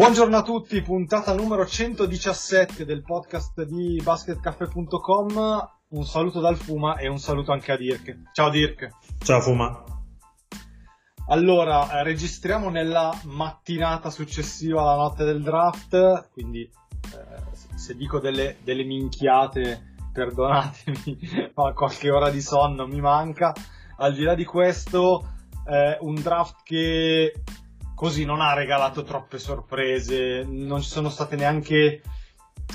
Buongiorno a tutti, puntata numero 117 del podcast di basketcaffè.com. Un saluto dal Fuma e un saluto anche a Dirk. Ciao Dirk. Ciao Fuma. Allora, eh, registriamo nella mattinata successiva alla notte del draft, quindi eh, se- se dico delle, delle minchiate, perdonatemi, ma qualche ora di sonno mi manca. Al di là di questo, eh, un draft che così non ha regalato troppe sorprese, non ci sono state neanche,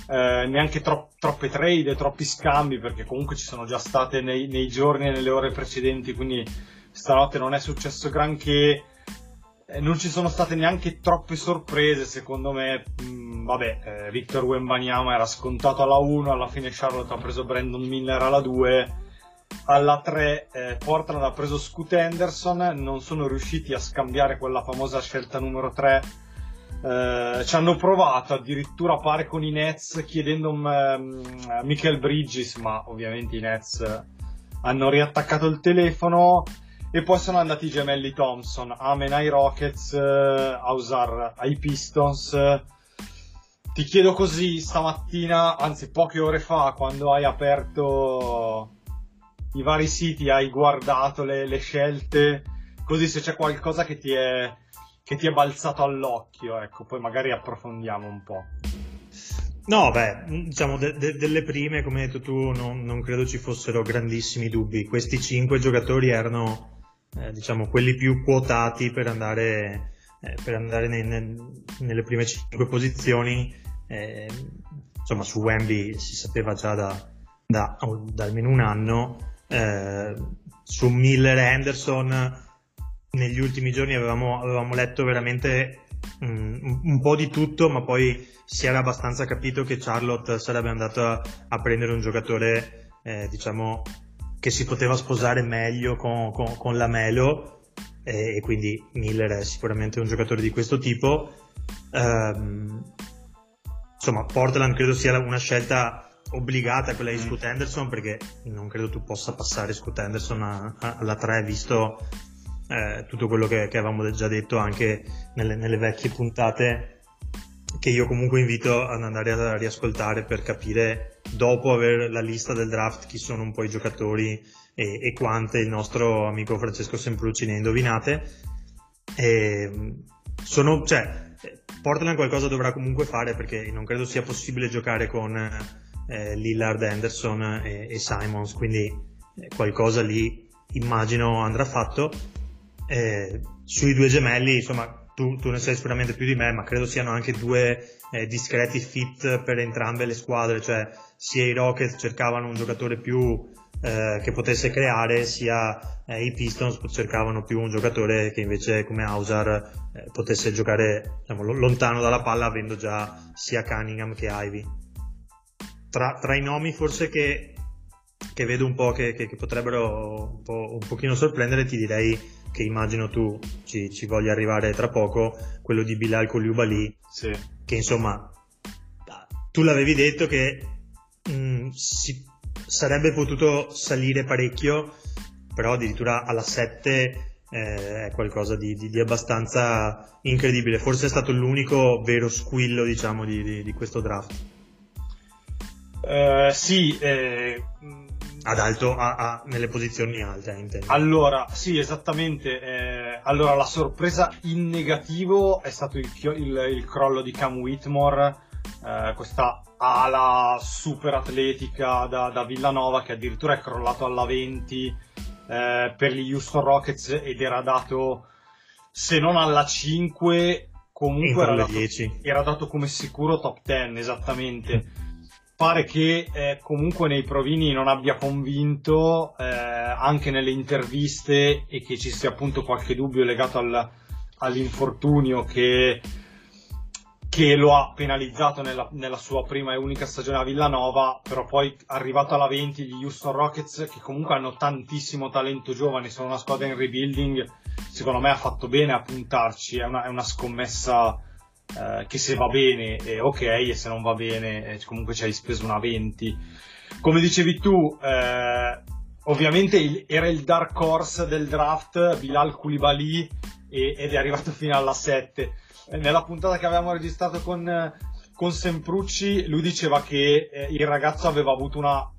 eh, neanche tro- troppe trade, troppi scambi, perché comunque ci sono già state nei, nei giorni e nelle ore precedenti, quindi stanotte non è successo granché. Eh, non ci sono state neanche troppe sorprese, secondo me. Mm, vabbè, eh, Victor Wembanyama era scontato alla 1, alla fine Charlotte ha preso Brandon Miller alla 2. Alla 3 eh, Portland ha preso Scoot Henderson, non sono riusciti a scambiare quella famosa scelta numero 3. Eh, ci hanno provato addirittura pare con i Nets chiedendo um, Michael Bridges, ma ovviamente i Nets hanno riattaccato il telefono e poi sono andati i gemelli Thompson, Amen ai Rockets, eh, Ausar ai Pistons. Ti chiedo così stamattina, anzi poche ore fa, quando hai aperto i vari siti, hai guardato le, le scelte, così se c'è qualcosa che ti è, che ti è balzato all'occhio, ecco, poi magari approfondiamo un po'. No, beh, diciamo de- de- delle prime, come hai detto tu, non, non credo ci fossero grandissimi dubbi. Questi cinque giocatori erano, eh, diciamo, quelli più quotati per andare, eh, per andare ne- ne- nelle prime cinque posizioni. Eh, insomma, su Wemby si sapeva già da, da, da almeno un anno. Eh, su Miller e Henderson negli ultimi giorni avevamo, avevamo letto veramente mm, un, un po' di tutto, ma poi si era abbastanza capito che Charlotte sarebbe andata a prendere un giocatore, eh, diciamo, che si poteva sposare meglio con, con, con la Melo, e quindi Miller è sicuramente un giocatore di questo tipo. Ehm, insomma, Portland credo sia una scelta obbligata quella di Scoot Henderson perché non credo tu possa passare Scoot Henderson a- a- alla 3 visto eh, tutto quello che, che avevamo già detto anche nelle, nelle vecchie puntate che io comunque invito ad andare a riascoltare per capire dopo aver la lista del draft chi sono un po' i giocatori e, e quante il nostro amico Francesco Semprucci ne ha indovinate. E sono, cioè, Portland qualcosa dovrà comunque fare perché non credo sia possibile giocare con eh, Lillard, Anderson e, e Simons, quindi eh, qualcosa lì immagino andrà fatto. Eh, sui due gemelli, insomma, tu, tu, ne sai sicuramente più di me, ma credo siano anche due eh, discreti fit per entrambe le squadre, cioè sia i Rockets cercavano un giocatore più eh, che potesse creare, sia eh, i Pistons cercavano più un giocatore che invece come Hausar eh, potesse giocare diciamo, lontano dalla palla avendo già sia Cunningham che Ivy. Tra, tra i nomi forse che, che vedo un po' che, che, che potrebbero un, po', un pochino sorprendere ti direi che immagino tu ci, ci, voglia arrivare tra poco, quello di Bilal Koulibaly, sì. che insomma tu l'avevi detto che mh, si, sarebbe potuto salire parecchio, però addirittura alla 7 eh, è qualcosa di, di, di, abbastanza incredibile, forse è stato l'unico vero squillo diciamo di, di questo draft. Uh, sì, eh, ad alto a, a, nelle posizioni alte intendo. allora sì esattamente eh, allora la sorpresa in negativo è stato il, il, il crollo di Cam Whitmore eh, questa ala super atletica da, da, Villanova che addirittura è crollato alla 20 eh, per gli Houston Rockets ed era dato se non alla 5 comunque era dato, 10. era dato come sicuro top 10 esattamente pare che eh, comunque nei provini non abbia convinto eh, anche nelle interviste e che ci sia appunto qualche dubbio legato al, all'infortunio che, che lo ha penalizzato nella, nella, sua prima e unica stagione a Villanova, però poi arrivato alla 20 gli Houston Rockets che comunque hanno tantissimo talento giovane, sono una squadra in rebuilding, secondo me ha fatto bene a puntarci, è una, è una scommessa eh, che se va bene è ok e se non va bene eh, comunque ci hai speso una 20. Come dicevi tu, eh, ovviamente il, era il dark horse del draft Bilal Koulibaly e, ed è arrivato fino alla 7. Eh, nella puntata che avevamo registrato con, con Semprucci lui diceva che eh, il ragazzo aveva avuto una,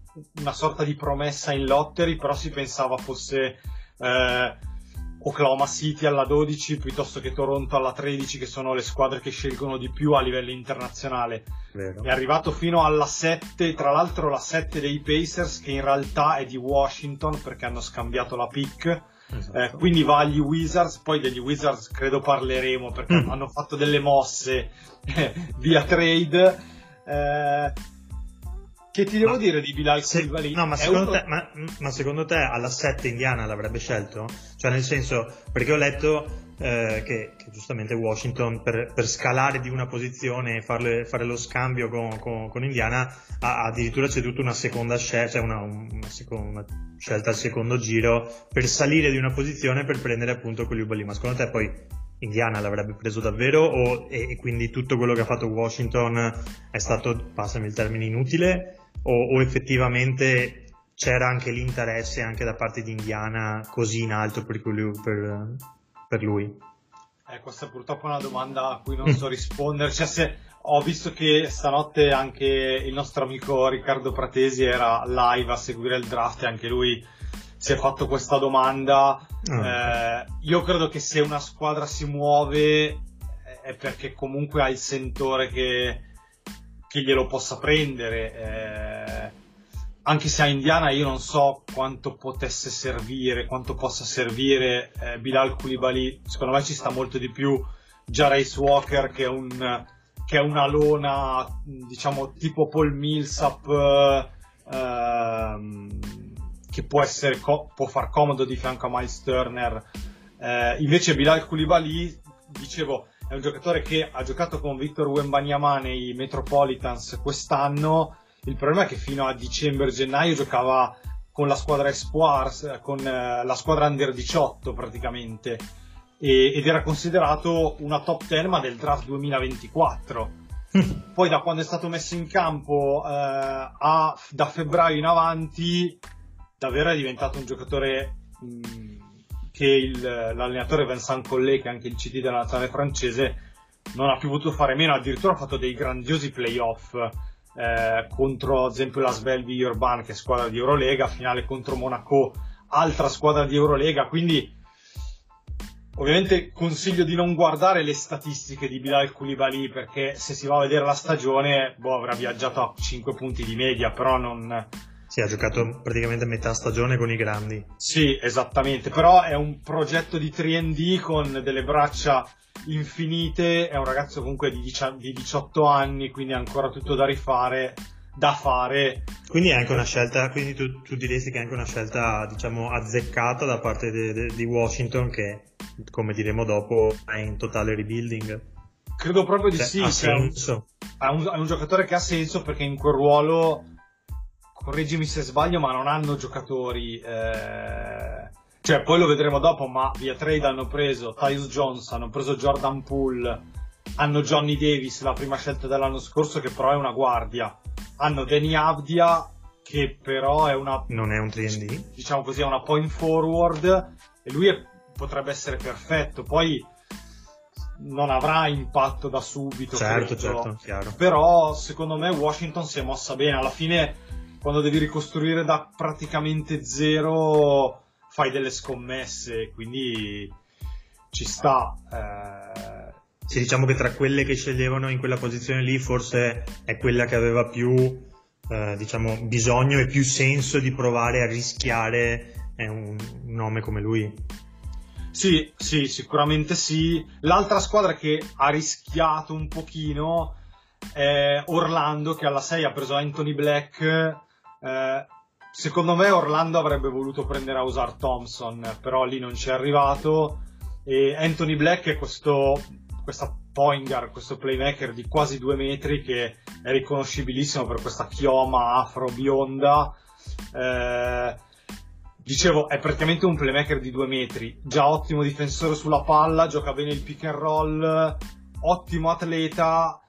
una, sorta di promessa in lottery però si pensava fosse eh, Oklahoma City alla 12 piuttosto che Toronto alla 13 che sono le squadre che scelgono di più a livello internazionale Vero. è arrivato fino alla 7 tra l'altro la 7 dei Pacers che in realtà è di Washington perché hanno scambiato la pick esatto. eh, quindi va agli Wizards poi degli Wizards credo parleremo perché mm. hanno fatto delle mosse via trade eh, che ti devo ma, dire di Bilal se, Koulibaly? No, ma secondo, un... te, ma, ma secondo, te, alla 7 Indiana l'avrebbe scelto? Cioè nel senso, perché ho letto eh, che, che, giustamente Washington per, per, scalare di una posizione e farle, fare lo scambio con, con, con, Indiana ha addirittura ceduto una seconda scelta, cioè una, una, seconda, una, scelta al secondo giro per salire di una posizione per prendere appunto Koulibaly. Ma secondo te poi Indiana l'avrebbe preso davvero o, e, e, quindi tutto quello che ha fatto Washington è stato, passami il termine, inutile o, o effettivamente c'era anche l'interesse anche da parte di Indiana così in alto per, per, per lui? Eh, questa è purtroppo una domanda a cui non so rispondere. Cioè, se, ho visto che stanotte anche il nostro amico Riccardo Pratesi era live a seguire il draft e anche lui si è fatto questa domanda. Oh. Eh, io credo che se una squadra si muove è perché comunque ha il sentore che, che glielo possa prendere. Eh, anche se a Indiana io non so quanto potesse servire, quanto possa servire eh, Bilal Koulibaly, secondo me ci sta molto di più Jarace Walker che è, un, che è una lona, diciamo, tipo Paul Millsap, eh, che può, essere, può far comodo di fianco a Miles Turner. Eh, invece Bilal Koulibaly, dicevo, è un giocatore che ha giocato con Victor Wembanyama nei Metropolitans quest'anno. Il problema è che fino a dicembre-gennaio giocava con la squadra Espoirs, con eh, la squadra Under 18 praticamente, e, ed era considerato una top 10 ma del draft 2024. Poi da quando è stato messo in campo eh, a, da febbraio in avanti, davvero è diventato un giocatore mh, che il, l'allenatore Vincent Collet, che è anche il CT della nazionale francese, non ha più potuto fare meno, addirittura ha fatto dei grandiosi playoff eh, contro ad esempio la Svelvi Urban, che è squadra di Eurolega, finale contro Monaco, altra squadra di Eurolega, quindi ovviamente consiglio di non guardare le statistiche di Bilal Koulibaly perché se si va a vedere la stagione boh, avrà viaggiato a 5 punti di media, però non sì, ha giocato praticamente metà stagione con i grandi. Sì, esattamente, però è un progetto di 3D con delle braccia infinite, è un ragazzo comunque di 18 anni, quindi ha ancora tutto da rifare, da fare. Quindi è anche una scelta, quindi tu, tu diresti che è anche una scelta, diciamo, azzeccata da parte di Washington che, come diremo dopo, è in totale rebuilding. Credo proprio di cioè, sì. Ha senso. È un, è un giocatore che ha senso perché in quel ruolo correggimi se sbaglio, ma non hanno giocatori. Eh... Cioè, poi lo vedremo dopo, ma via trade hanno preso Tyus Jones, hanno preso Jordan Poole, hanno Johnny Davis, la prima scelta dell'anno scorso, che però è una guardia. Hanno Danny Abdia, che però è una. Non è un 3D? Diciamo così, è una point forward, e lui è, potrebbe essere perfetto. Poi non avrà impatto da subito. Certo, credo. certo, chiaro. Però secondo me Washington si è mossa bene. Alla fine quando devi ricostruire da praticamente zero fai delle scommesse, quindi ci sta. Eh... Sì, diciamo che tra quelle che sceglievano in quella posizione lì forse è quella che aveva più eh, diciamo, bisogno e più senso di provare a rischiare un nome come lui. Sì, sì, sicuramente sì. L'altra squadra che ha rischiato un pochino è Orlando che alla 6 ha preso Anthony Black eh, secondo me Orlando avrebbe voluto prendere Ausar Thompson, però lì non ci è arrivato. e Anthony Black è questo, questa point guard, questo playmaker di quasi due metri che è riconoscibilissimo per questa chioma afro bionda. Eh, dicevo, è praticamente un playmaker di due metri, già ottimo difensore sulla palla, gioca bene il pick and roll, ottimo atleta.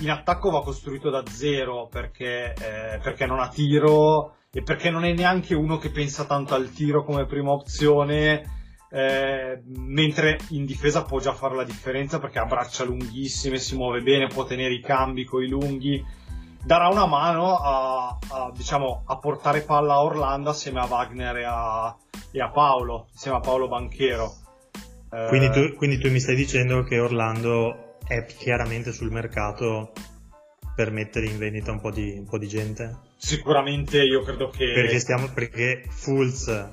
In attacco va costruito da zero perché, eh, perché non ha tiro e perché non è neanche uno che pensa tanto al tiro come prima opzione eh, mentre in difesa può già fare la differenza perché ha braccia lunghissime, si muove bene, può tenere i cambi con i lunghi, darà una mano a, a, diciamo, a portare palla a Orlando assieme a Wagner e a, e a Paolo, insieme a Paolo Banchero. Eh, quindi, tu, quindi tu mi stai dicendo che Orlando è chiaramente sul mercato per mettere in vendita un po' di, un po di gente? Sicuramente io credo che... Perché, stiamo, perché Fulz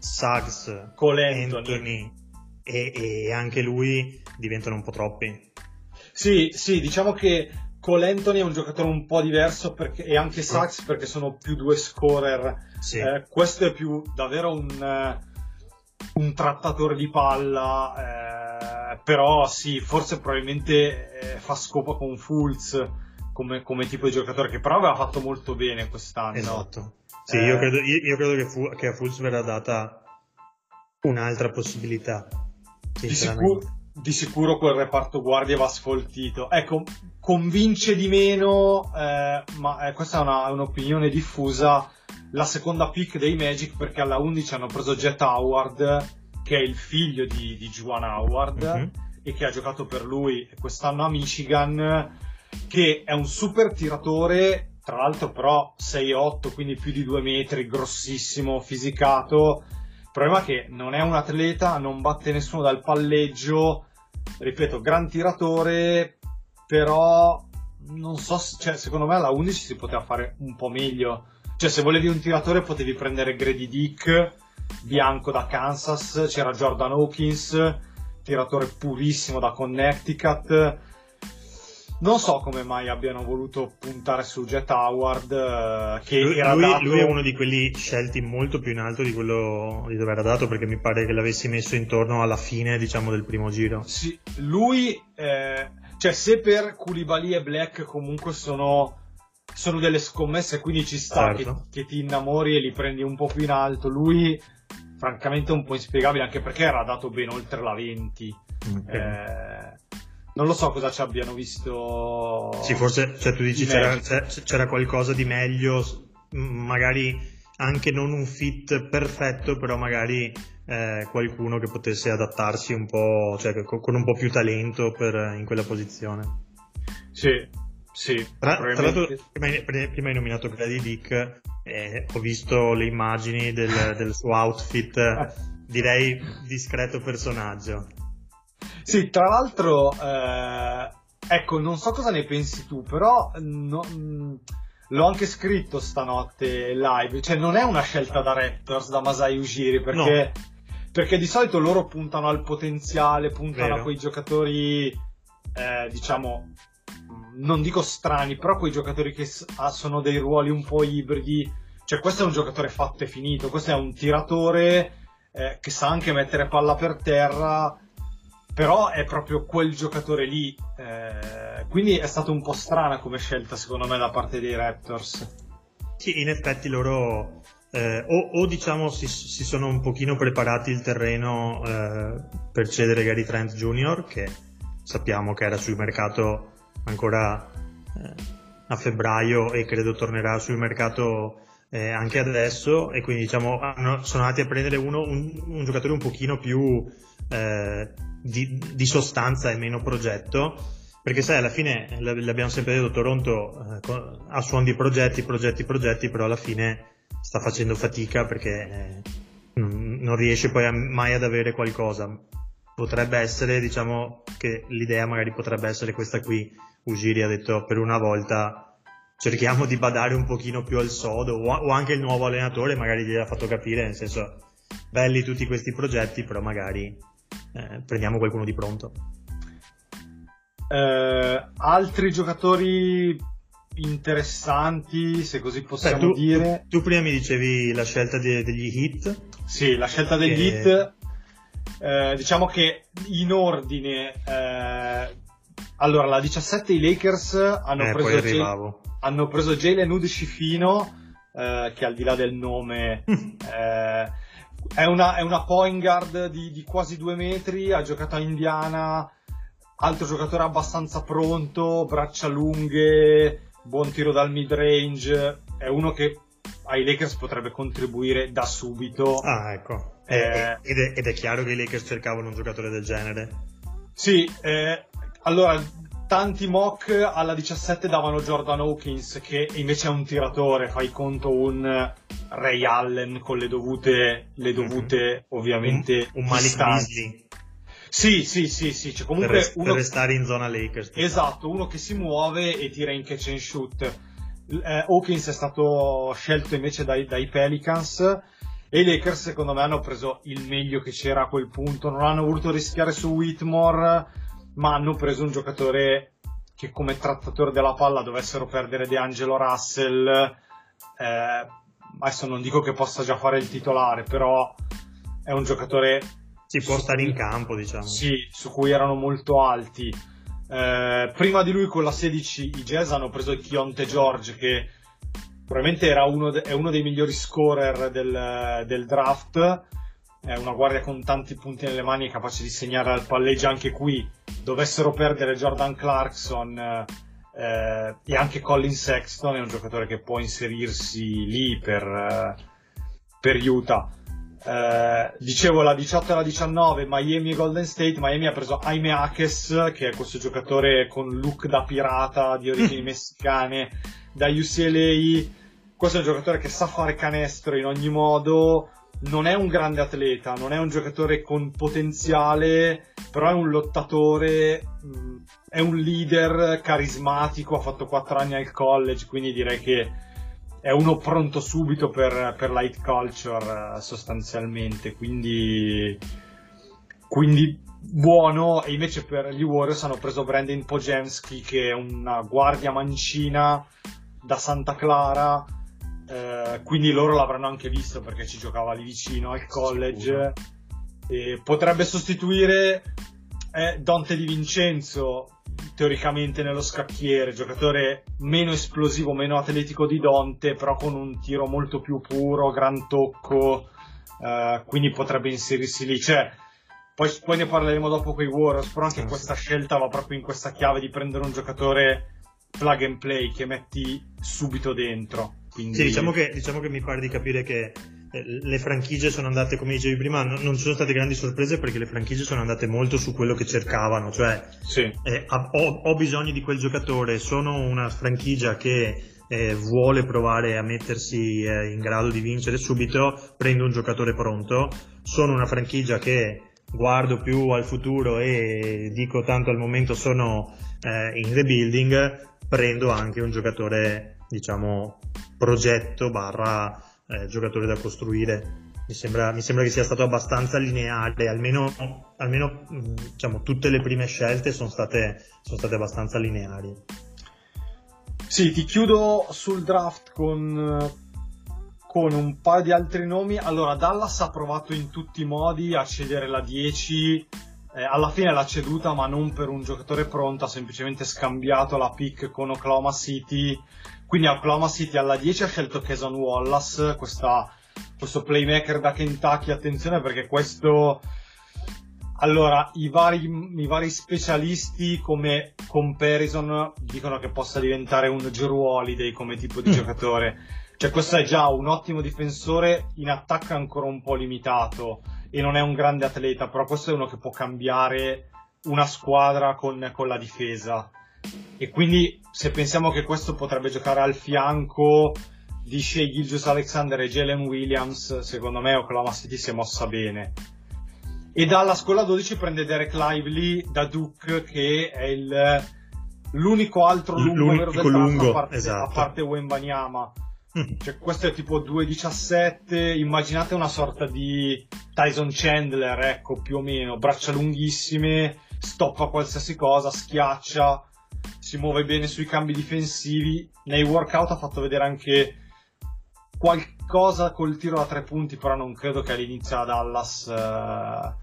Suggs, Cole Anthony e, e, anche lui diventano un po' troppi. Sì, sì, diciamo che Cole Anthony è un giocatore un po' diverso perché, e anche Suggs perché sono più due scorer. Sì. Eh, questo è più davvero un, uh, un trattatore di palla, eh, però sì, forse probabilmente eh, fa scopo con Fulz come, come, tipo di giocatore che però aveva fatto molto bene quest'anno. Esatto. Sì, io eh. credo, io, io credo che, fu, che, a Fulz verrà data un'altra possibilità. Di sicuro, di sicuro, quel reparto guardia va sfoltito. Ecco, convince di meno, eh, ma eh, questa è una, un'opinione diffusa, la seconda pick dei Magic perché alla 11 hanno preso Jet Howard, che è il figlio di, di Juan Howard, mm-hmm. e che ha giocato per lui quest'anno a Michigan, che è un super tiratore tra l'altro però 6'8, quindi più di 2 metri, grossissimo, fisicato. Il problema è che non è un atleta, non batte nessuno dal palleggio, ripeto, gran tiratore, però non so, cioè, secondo me alla 11 si poteva fare un po' meglio. Cioè, se volevi un tiratore potevi prendere Grady Dick, bianco da Kansas, c'era Jordan Hawkins, tiratore purissimo da Connecticut non so come mai abbiano voluto puntare su Jet Howard, eh, che lui, era lui, dato... lui, è uno di quelli scelti molto più in alto di quello di dove era dato, perché mi pare che l'avessi messo intorno alla fine, diciamo, del primo giro. Sì, lui, eh, cioè se per Koulibaly e Black comunque sono, sono delle scommesse, quindi ci sta certo. che, che ti innamori e li prendi un po' più in alto, lui francamente è un po' inspiegabile anche perché era dato ben oltre la 20. Okay. Eh, non lo so cosa ci abbiano visto. Sì, forse cioè, tu dici c'era, c'era, qualcosa di meglio, magari anche non un fit perfetto, però magari eh, qualcuno che potesse adattarsi un po', cioè con un po' più talento per, in quella posizione. Sì, sì. Tra, tra l'altro, prima, prima, hai nominato Grady Dick, eh, ho visto le immagini del, del suo outfit, direi discreto personaggio. Sì, tra l'altro, eh, ecco, non so cosa ne pensi tu, però no, mm, l'ho anche scritto stanotte live, cioè non è una scelta da Raptors, da Masai Ujiri, perché, no. perché di solito loro puntano al potenziale, puntano Vero. a quei giocatori, eh, diciamo, non dico strani, però quei giocatori che sono dei ruoli un po' ibridi, cioè questo è un giocatore fatto e finito, questo è un tiratore eh, che sa anche mettere palla per terra, però è proprio quel giocatore lì. Eh, quindi è stata un po' strana come scelta, secondo me, da parte dei Raptors. Sì, in effetti loro eh, o, o, diciamo si, si, sono un pochino preparati il terreno eh, per cedere Gary Trent Jr., che sappiamo che era sul mercato ancora eh, a febbraio e credo tornerà sul mercato eh, anche adesso. E quindi diciamo hanno, sono andati a prendere uno, un, un giocatore un pochino più eh, di, di, sostanza e meno progetto. Perché sai alla fine l'abbiamo sempre detto Toronto eh, ha suon di progetti progetti progetti però alla fine sta facendo fatica perché eh, non riesce poi a, mai ad avere qualcosa. Potrebbe essere diciamo che l'idea magari potrebbe essere questa qui Ugiri ha detto per una volta cerchiamo di badare un pochino più al sodo o, o anche il nuovo allenatore magari gli ha fatto capire nel senso belli tutti questi progetti però magari eh, prendiamo qualcuno di pronto. Eh, altri giocatori interessanti se così possiamo Beh, tu, dire? tu, tu, prima mi dicevi la scelta de, degli hit. Sì la scelta degli e... hit eh, diciamo che in ordine, eh, allora la 17 i Lakers hanno Eh, preso, arrivavo. hanno preso Jalen Hood Scifino, eh, che al di là del nome eh, è, una, è una point guard di, di quasi due metri, ha giocato a Indiana, altro giocatore abbastanza pronto, braccia lunghe, buon tiro dal mid range, è uno che ai Lakers potrebbe contribuire da subito. Ah, ecco. Eh, Eh, ed, è, ed è chiaro che i Lakers cercavano un giocatore del genere. Sì, eh, allora tanti mock alla 17 davano Jordan Hawkins che invece è un tiratore, fai conto un Ray Allen con le dovute, le dovute ovviamente un, un Malik Sì, sì, sì, sì, cioè per, comunque per uno, restare in zona Lakers. diciamo. esatto, uno che si muove e tira in catch and shoot. Eh, Hawkins è stato scelto invece dai, dai Pelicans e i Lakers secondo me hanno preso il meglio che c'era a quel punto, non hanno voluto rischiare su Whitmore, ma hanno preso un giocatore che come trattatore della palla dovessero perdere DeAngelo Russell. Eh, adesso non dico che possa già fare il titolare, però è un giocatore Si può stare in campo, diciamo. sì, su cui erano molto alti. Eh, prima di lui con la 16 i Jazz hanno preso Chionte George che probabilmente era uno, de- è uno dei migliori scorer del, del draft. È una guardia con tanti punti nelle mani, capace di segnare al palleggio anche qui. Dovessero perdere Jordan Clarkson eh, e anche Colin Sexton, è un giocatore che può inserirsi lì per, eh, per Utah. Eh, dicevo la 18 e la 19 Miami e Golden State Miami ha preso Jaime Akes che è questo giocatore con look da pirata di origini messicane da UCLA questo è un giocatore che sa fare canestro in ogni modo non è un grande atleta non è un giocatore con potenziale però è un lottatore mh, è un leader carismatico ha fatto 4 anni al college quindi direi che è uno pronto subito per, per light culture sostanzialmente, quindi, quindi buono e invece per gli Warriors hanno preso Brandon Pojemski che è una guardia mancina da Santa Clara, eh, quindi loro l'avranno anche visto perché ci giocava lì vicino al college e potrebbe sostituire eh, Dante Di Vincenzo teoricamente nello scacchiere, giocatore meno esplosivo, meno atletico di Dante, però con un tiro molto più puro, gran tocco, eh, quindi potrebbe inserirsi lì. Cioè, poi, poi ne parleremo dopo con i Warriors, però anche questa scelta va proprio in questa chiave di prendere un giocatore plug and play che metti subito dentro. Quindi... Sì, diciamo che, diciamo che mi pare di capire che eh, le franchigie sono andate, come dicevi prima, non, non ci sono state grandi sorprese perché le franchigie sono andate molto su quello che cercavano, cioè Sì. eh, ho, ho bisogno di quel giocatore, sono una franchigia che eh, vuole provare a mettersi eh, in grado di vincere subito, prendo un giocatore pronto, sono una franchigia che guardo più al futuro e dico tanto al momento sono eh, in rebuilding, prendo anche un giocatore, diciamo, progetto barra eh, giocatore da costruire. Mi sembra, mi sembra che sia stato abbastanza lineare, almeno, almeno diciamo, tutte le prime scelte sono state, sono state abbastanza lineari. Sì, ti chiudo sul draft con, con un paio di altri nomi. Allora, Dallas ha provato in tutti i modi a cedere la 10. eh, alla fine l'ha ceduta, ma non per un giocatore pronto, ha semplicemente scambiato la pick con Oklahoma City. Quindi Oklahoma City alla 10 ha scelto Keson Wallace, questa- questo playmaker da Kentucky. Attenzione perché questo allora, i vari, i vari specialisti come comparison dicono che possa diventare un Drew Holiday come tipo di Mm. giocatore. Cioè, questo è già un ottimo difensore, in attacco è ancora un po' limitato e non è un grande atleta, però questo è uno che può cambiare una squadra con, con la difesa. E quindi, se pensiamo che questo potrebbe giocare al fianco di Shea Gilgius Alexander e Jalen Williams, secondo me Oklahoma City si è mossa bene. E dalla scuola 12 prende Derek Lively da Duke, che è il, l'unico altro lungo L'unico vero del lungo, a parte, esatto. a parte Wembanyama. Mm. Cioè, questo è tipo 2,17. Immaginate una sorta di Tyson Chandler, ecco, più o meno. Braccia lunghissime, stoppa qualsiasi cosa, schiaccia, si muove bene sui cambi difensivi. Nei workout ha fatto vedere anche qualcosa col tiro da tre punti, però non credo che all'inizio a Dallas eh,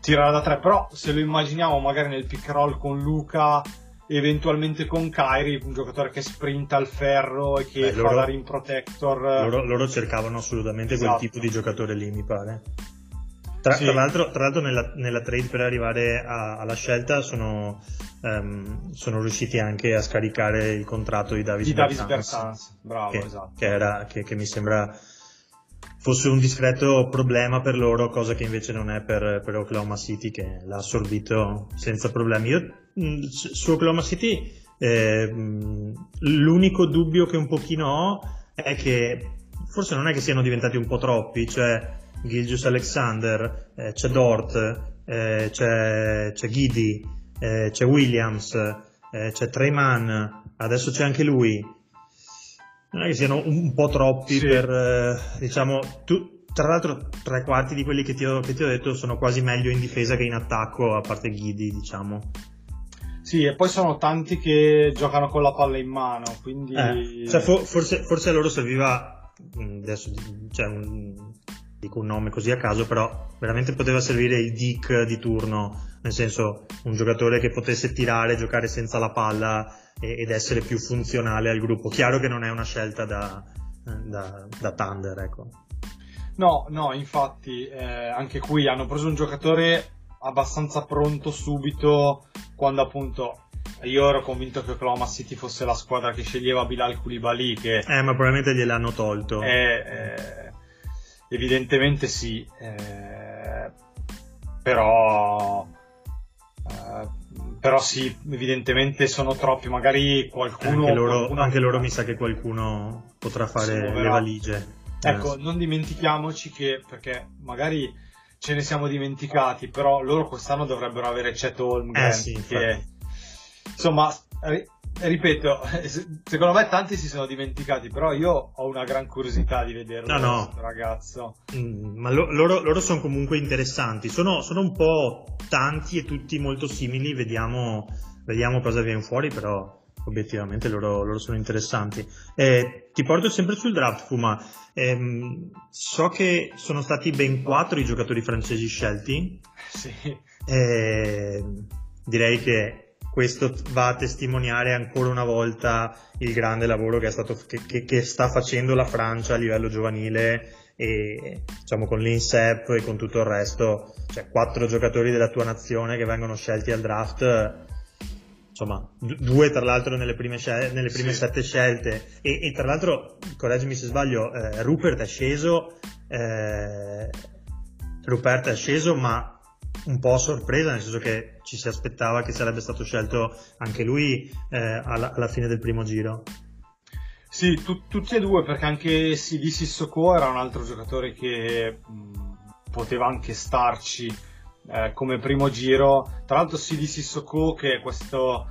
tirare da tre, però se lo immaginiamo magari nel pick roll con Luca, eventualmente con Kyrie, un giocatore che sprinta al ferro e che Beh, fa loro- la rim protector. Loro, loro cercavano assolutamente quel Esatto. tipo di giocatore lì, mi pare. Tra, Sì. tra l'altro, tra l'altro nella, nella trade per arrivare a- alla scelta sono, ehm, sono riusciti anche a scaricare il contratto di Davis di Davis Bertans, bravo, che, esatto. che era- che- che mi sembra fosse un discreto problema per loro, cosa che invece non è per, per Oklahoma City, che l'ha assorbito senza problemi. Io mh, su Oklahoma City eh, l'unico dubbio che un pochino ho è che forse non è che siano diventati un po' troppi, cioè Gilgius Alexander, eh, c'è Dort, eh, c'è, c'è Giddy, eh, c'è Williams, eh, c'è Treyman, adesso c'è anche lui. Non è che siano un, un po' troppi Sì. per, eh, diciamo, tu, tra l'altro tre quarti di quelli che ti, ho, che ti ho detto sono quasi meglio in difesa che in attacco, a parte Giddy, diciamo. Sì, e poi sono tanti che giocano con la palla in mano, quindi... Eh, cioè, fo- forse, forse a loro serviva, mh, adesso cioè, un- dico un nome così a caso, però veramente poteva servire il Dick di turno, nel senso un giocatore che potesse tirare, giocare senza la palla e- ed essere più funzionale al gruppo. Chiaro che non è una scelta da, da, da Thunder, ecco. No, no, infatti eh, anche qui hanno preso un giocatore abbastanza pronto subito quando appunto io ero convinto che Oklahoma City fosse la squadra che sceglieva Bilal Koulibaly che Eh, ma probabilmente gliel'hanno tolto. è, eh, evidentemente sì eh, però eh, però sì evidentemente sono troppi magari qualcuno anche loro, qualcuno- anche loro mi sa che qualcuno potrà fare le valigie. Ecco, non dimentichiamoci che, perché magari ce ne siamo dimenticati, però loro quest'anno dovrebbero avere Chet Holmgren, Eh sì, che, infatti. insomma, ripeto, secondo me tanti si sono dimenticati, però io ho una gran curiosità di vederlo, No, no. questo ragazzo. Mm, ma lo- loro, loro sono comunque interessanti, sono, sono un po' tanti e tutti molto simili, vediamo, vediamo cosa viene fuori, però obiettivamente loro, loro sono interessanti. Eh, ti porto sempre sul draft, Fuma. Ehm, so che sono stati ben quattro i giocatori francesi scelti, Sì, eh, direi che questo va a testimoniare ancora una volta il grande lavoro che, è stato, che, che- che sta facendo la Francia a livello giovanile e diciamo con l'INSEP e con tutto il resto, cioè quattro giocatori della tua nazione che vengono scelti al draft, insomma due tra l'altro nelle prime, scel- nelle prime Sì. sette scelte e, e tra l'altro, correggimi se sbaglio, eh, Rupert è sceso, eh, Rupert è sceso ma un po' sorpresa, nel senso che ci si aspettava che sarebbe stato scelto anche lui eh, alla, alla fine del primo giro. Sì, tu- tutti e due, perché anche CD Sissoko era un altro giocatore che mh, poteva anche starci eh, come primo giro. Tra l'altro CD Sissoko che è questo,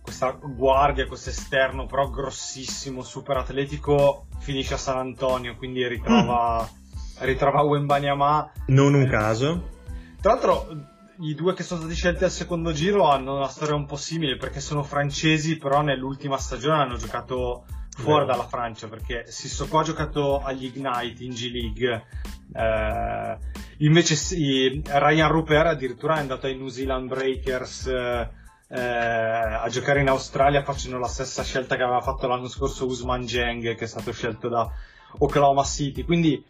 questa guardia, questo esterno però grossissimo, super atletico, finisce a San Antonio, quindi ritrova, ritrova Wembanyama. Non un caso. Tra l'altro, i due che sono stati scelti al secondo giro hanno una storia un po' simile perché sono francesi, però nell'ultima stagione hanno giocato fuori dalla Francia perché Sissoko ha giocato agli Ignite in G League. eh, invece sì, Ryan Rupert addirittura è andato ai New Zealand Breakers eh, a giocare in Australia facendo la stessa scelta che aveva fatto l'anno scorso Usman Jeng che è stato scelto da Oklahoma City. Quindi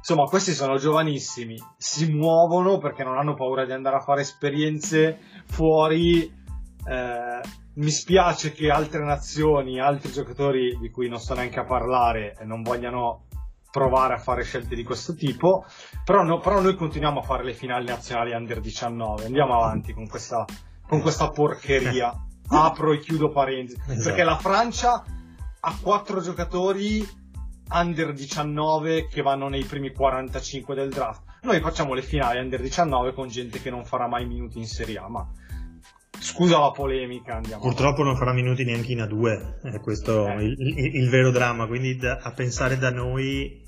insomma questi sono giovanissimi, si muovono perché non hanno paura di andare a fare esperienze fuori. Eh, mi spiace che altre nazioni, altri giocatori di cui non sto neanche a parlare, eh, non vogliano provare a fare scelte di questo tipo, però, no- però noi continuiamo a fare le finali nazionali under 19, andiamo avanti con questa, con questa porcheria. Apro e chiudo parentesi, Esatto. perché la Francia ha quattro giocatori under 19 che vanno nei primi 45 del draft. Noi facciamo le finali under 19 con gente che non farà mai minuti in Serie A, ma scusa la polemica, andiamo. Purtroppo non farà minuti neanche in A2, è questo Eh. il, il- il vero dramma. Quindi da- a pensare da noi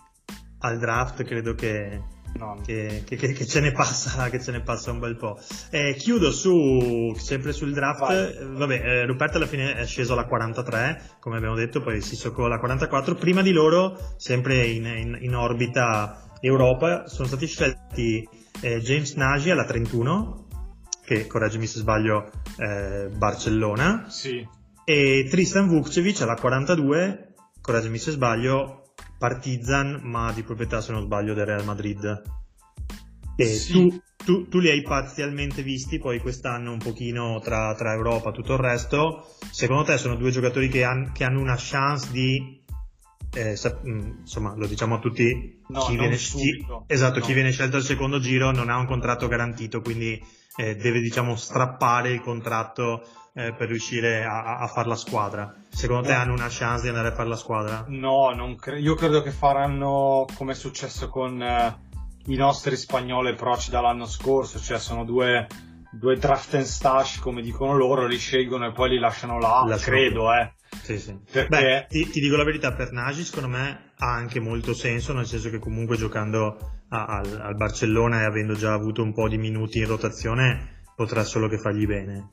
al draft credo che, No, no. che, che- che- ce ne passa, che ce ne passa un bel po'. Eh, chiudo su, sempre sul draft. Vai. Vabbè, eh, Ruperto alla fine è sceso alla 43, come abbiamo detto, poi Sissoko alla 44. Prima di loro, sempre in, in- in orbita Europa sono stati scelti eh, James Nagy alla 31, che correggimi se sbaglio, eh, Barcellona, Sì. e Tristan Vukcevic alla 42, correggimi se sbaglio, Partizan, ma di proprietà se non sbaglio del Real Madrid. E Sì. tu, tu- tu li hai parzialmente visti, poi quest'anno un pochino tra, tra Europa e tutto il resto. Secondo te sono due giocatori che, han- che hanno una chance di... eh, sap- mh, insomma, lo diciamo a tutti, No, chi, viene, chi- esatto, No. chi viene scelto al secondo giro non ha un contratto garantito, quindi eh, deve diciamo strappare il contratto eh, per riuscire a, a- fare la squadra. Secondo te Eh. hanno una chance di andare a fare la squadra? No, non cre- io credo che faranno come è successo con eh, i nostri spagnoli e proci dall'anno scorso, cioè sono due, due draft and stash come dicono loro, li scelgono e poi li lasciano là, Lasciano credo, eh. Sì, sì. Perché- Beh, ti, ti dico la verità, per Nagy secondo me ha anche molto senso, nel senso che comunque giocando a- al, al Barcellona e avendo già avuto un po' di minuti in rotazione potrà solo che fargli bene.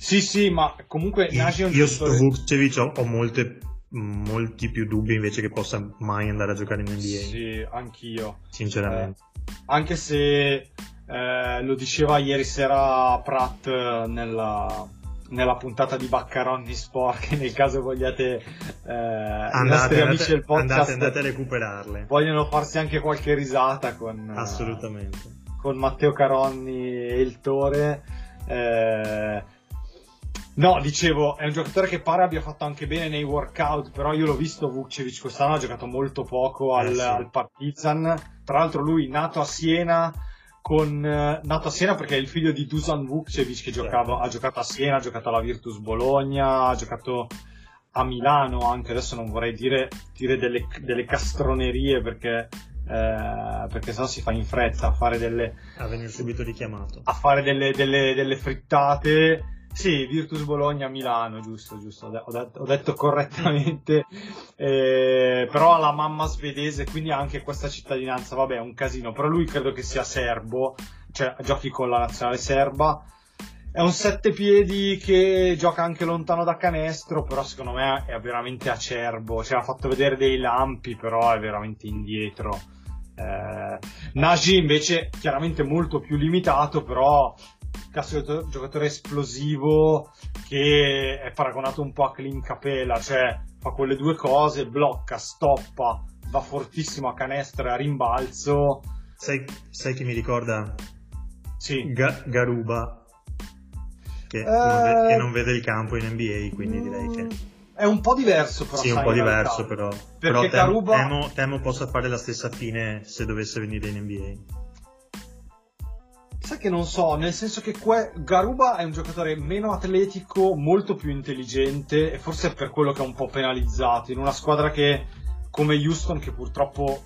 Sì, sì, ma comunque Nagy è un Io su giocatore- Vukcevic ho, ho molte- molti più dubbi invece che possa mai andare a giocare in NBA, Sì, anch'io. sinceramente. Anche se eh, lo diceva ieri sera Pratt eh, nella, nella puntata di Baccaroni Sport, che nel caso vogliate eh, i andate, nostri amici andate- del podcast andate- andate a recuperarle. vogliono farsi anche qualche risata con, eh, Assolutamente. con Matteo Caronni e il Tore. Eh, no, dicevo, è un giocatore che pare abbia fatto anche bene nei workout, però io l'ho visto Vukcevic quest'anno, ha giocato molto poco al, Eh, sì. al Partizan. Tra l'altro lui nato a Siena, con, eh, nato a Siena perché è il figlio di Dusan Vukcevic che giocava, ha giocato a Siena, ha giocato alla Virtus Bologna, ha giocato a Milano anche, adesso non vorrei dire, dire delle, delle castronerie perché, eh, perché sennò si fa in fretta a fare delle, A venire subito richiamato. a fare delle, delle- delle frittate. Sì, Virtus Bologna Milano, giusto, giusto, ho, de- ho detto, ho detto correttamente, Eh, però ha la mamma svedese, quindi anche questa cittadinanza, vabbè, è un casino, però lui credo che sia serbo, cioè giochi con la nazionale serba, è un sette piedi che gioca anche lontano da canestro, però secondo me è veramente acerbo, cioè ha fatto vedere dei lampi, però è veramente indietro. Eh, Nagy invece chiaramente molto più limitato, però classico giocatore esplosivo che è paragonato un po' a Clint Capela, cioè fa quelle due cose, blocca, stoppa, va fortissimo a canestro e a rimbalzo. Sai, sai chi mi ricorda? Sì, Ga- Garuba, che, Eh, non ve- che non vede il campo in NBA, quindi direi che... è un po' diverso però. Sì, un po' diverso realtà. però. Però temo, Garuba- temo, temo possa fare la stessa fine se dovesse venire in NBA. Sai che non so, nel senso che que- Garuba è un giocatore meno atletico, molto più intelligente e forse è per quello che è un po' penalizzato in una squadra che come Houston che purtroppo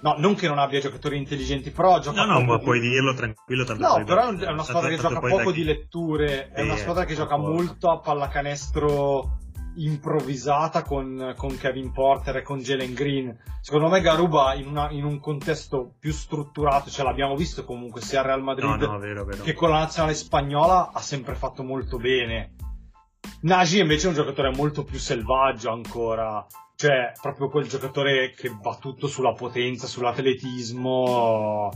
no, non che non abbia giocatori intelligenti, però gioca No, no, poco ma di- puoi dirlo tranquillo. No, poi- però è un- è una squadra che gioca poco di letture, è una squadra che gioca molto a pallacanestro improvvisata con, con Kevin Porter e con Jalen Green. Secondo me Garuba in, una- in un contesto più strutturato, ce l'abbiamo visto comunque sia al Real Madrid No, no, vero, vero. che con la nazionale spagnola ha sempre fatto molto bene. Nagy invece è un giocatore molto più selvaggio ancora, cioè proprio quel giocatore che va tutto sulla potenza, sull'atletismo,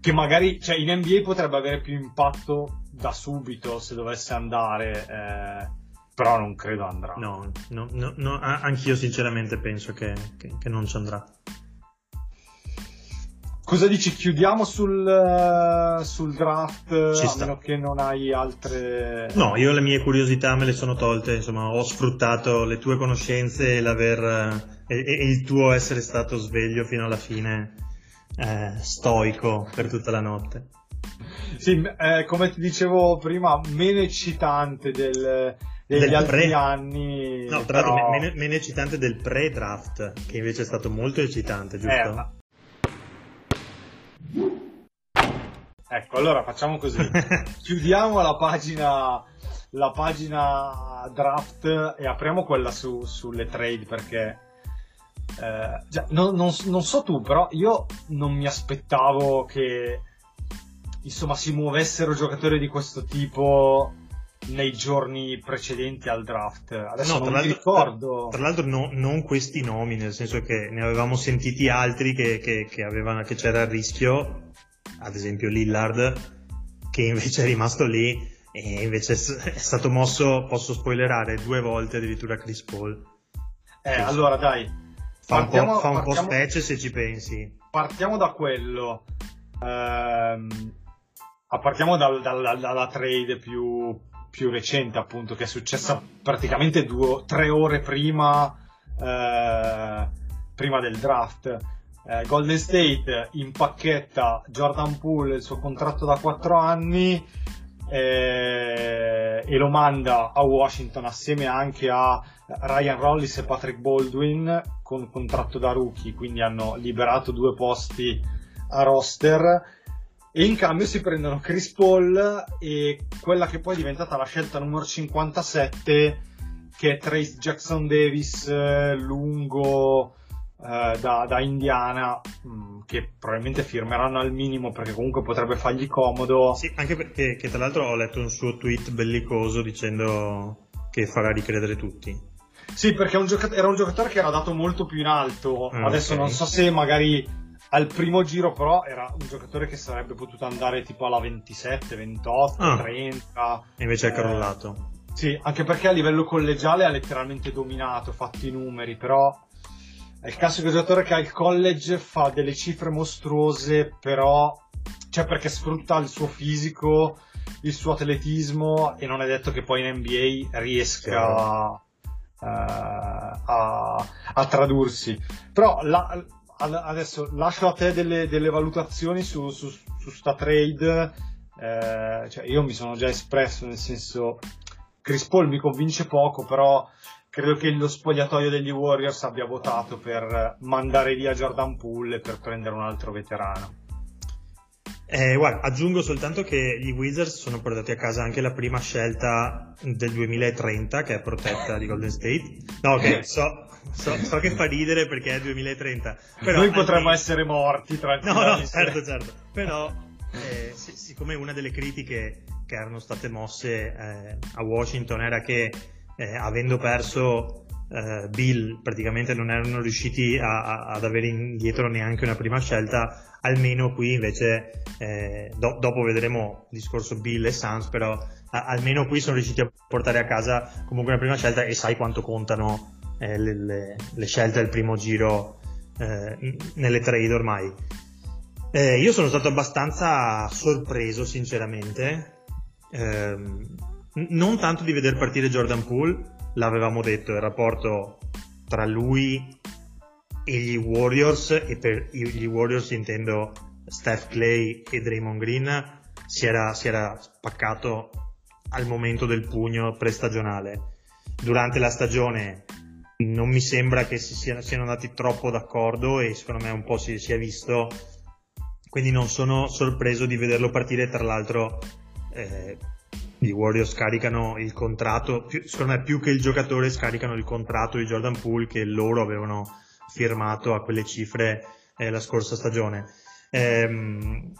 che magari cioè, in NBA potrebbe avere più impatto da subito se dovesse andare, eh, però non credo andrà. No, no, no, no, a- anch'io sinceramente penso che, che- che non ci andrà. Cosa dici? Chiudiamo sul, eh, sul draft, Ci a sta. meno che non hai altre... No, io le mie curiosità me le sono tolte, insomma, ho sfruttato le tue conoscenze e l'aver eh, e, e il tuo essere stato sveglio fino alla fine, eh, stoico per tutta la notte. Sì, eh, come ti dicevo prima, meno eccitante del- degli Del altri pre- anni. No, tra l'altro però- me- meno, meno eccitante del pre-draft, che invece è stato molto eccitante, giusto? Eh, ma- Ecco, allora facciamo così. Chiudiamo la pagina, la pagina draft e apriamo quella su- sulle trade perché eh, già, non, non- non so tu, però io non mi aspettavo che insomma si muovessero giocatori di questo tipo nei giorni precedenti al draft. Adesso no, non mi ricordo. Tra, tra l'altro no, non questi nomi, nel senso che ne avevamo sentiti altri che, che, che, avevano, che c'era il rischio, ad esempio Lillard, che invece è rimasto lì e invece è stato mosso, posso spoilerare, due volte addirittura Chris Paul. Eh, allora dai. Fa un, po', fa un po' specie se ci pensi. Partiamo da quello. Ehm, partiamo dal, dal, dalla trade più, più, recente, appunto, che è successa praticamente due, tre ore prima, eh, prima del draft. Eh, Golden State impacchetta Jordan Poole il suo contratto da 4 anni eh, e lo manda a Washington assieme anche a Ryan Rollis e Patrick Baldwin con contratto da rookie, quindi hanno liberato due posti a roster e in cambio si prendono Chris Paul e quella che poi è diventata la scelta numero 57 che è Trace Jackson Davis eh, lungo eh, da, da, Indiana mh, mm, che probabilmente firmeranno al minimo perché comunque potrebbe fargli comodo. Sì anche perché tra l'altro ho letto un suo tweet bellicoso dicendo che farà ricredere tutti. Sì perché un giocat- era un giocatore che era dato molto più in alto. Ah, adesso okay. non so se magari al primo giro però era un giocatore che sarebbe potuto andare tipo alla 27, 28, ah, 30. E invece è eh, crollato. Sì, anche perché a livello collegiale ha letteralmente dominato, fatto i numeri, però è il classico giocatore che al college fa delle cifre mostruose, però cioè perché sfrutta il suo fisico, il suo atletismo e non è detto che poi in NBA riesca uh, a, a, tradursi. Però la, adesso lascio a te delle, delle valutazioni su, su, sta trade. Eh, cioè io mi sono già espresso, nel senso, Chris Paul mi convince poco, però credo che lo spogliatoio degli Warriors abbia votato per mandare via Jordan Poole e per prendere un altro veterano. Eh, guarda, aggiungo soltanto che gli Wizards sono portati a casa anche la prima scelta del 2030 che è protetta di Golden State. No, ok, so, so, so che fa ridere perché è 2030. Però Noi potremmo anche... essere morti tranquillamente. No, no, certo, certo. Però, eh, siccome una delle critiche che erano state mosse eh, a Washington era che eh, avendo perso eh, Bill praticamente non erano riusciti a, a, ad avere indietro neanche una prima scelta almeno qui invece eh, do, dopo vedremo il discorso Bill e Sans però a, almeno qui sono riusciti a portare a casa comunque una prima scelta e sai quanto contano eh, le, le, le, scelte del primo giro eh, nelle trade ormai. Eh, io sono stato abbastanza sorpreso sinceramente ehm, non tanto di vedere partire Jordan Poole l'avevamo detto il rapporto tra lui e gli Warriors, e per gli Warriors intendo Steph Clay e Draymond Green, si era, si era spaccato al momento del pugno prestagionale. Durante la stagione non mi sembra che si siano, siano andati troppo d'accordo e secondo me un po' si, si è visto, quindi non sono sorpreso di vederlo partire, tra l'altro eh, i Warriors scaricano il contratto, più, secondo me più che il giocatore scaricano il contratto di Jordan Poole che loro avevano firmato a quelle cifre eh, la scorsa stagione. Ehm,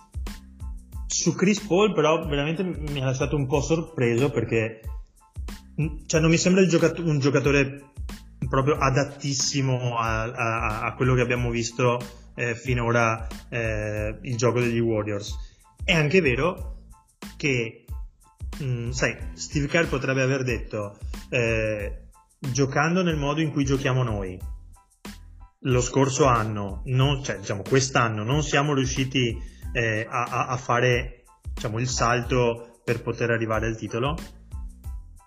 su Chris Paul però veramente mi ha lasciato un po' sorpreso perché cioè, non mi sembra giocato- un giocatore proprio adattissimo a, a, a quello che abbiamo visto eh, finora eh, il gioco degli Warriors. È anche vero che, mh, mm, sai, Steve Kerr potrebbe aver detto, eh, giocando nel modo in cui giochiamo noi, lo scorso anno, non, cioè diciamo quest'anno, non siamo riusciti eh, a, a, fare diciamo, il salto per poter arrivare al titolo.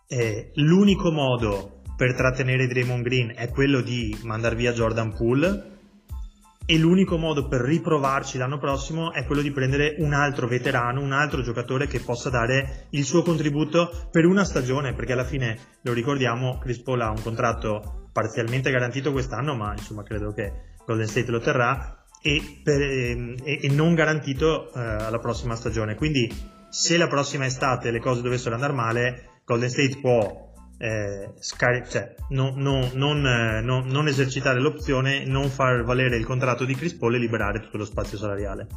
Eh, l'unico modo per trattenere Draymond Green è quello di mandar via Jordan Poole e l'unico modo per riprovarci l'anno prossimo è quello di prendere un altro veterano, un altro giocatore che possa dare il suo contributo per una stagione, perché alla fine, lo ricordiamo, Chris Paul ha un contratto parzialmente garantito quest'anno, ma insomma credo che Golden State lo terrà, e, per, e, e non garantito eh, alla prossima stagione. Quindi se la prossima estate le cose dovessero andare male, Golden State può eh, scari- cioè, no, no, non, eh, no, non, esercitare l'opzione, non far valere il contratto di Chris Paul e liberare tutto lo spazio salariale.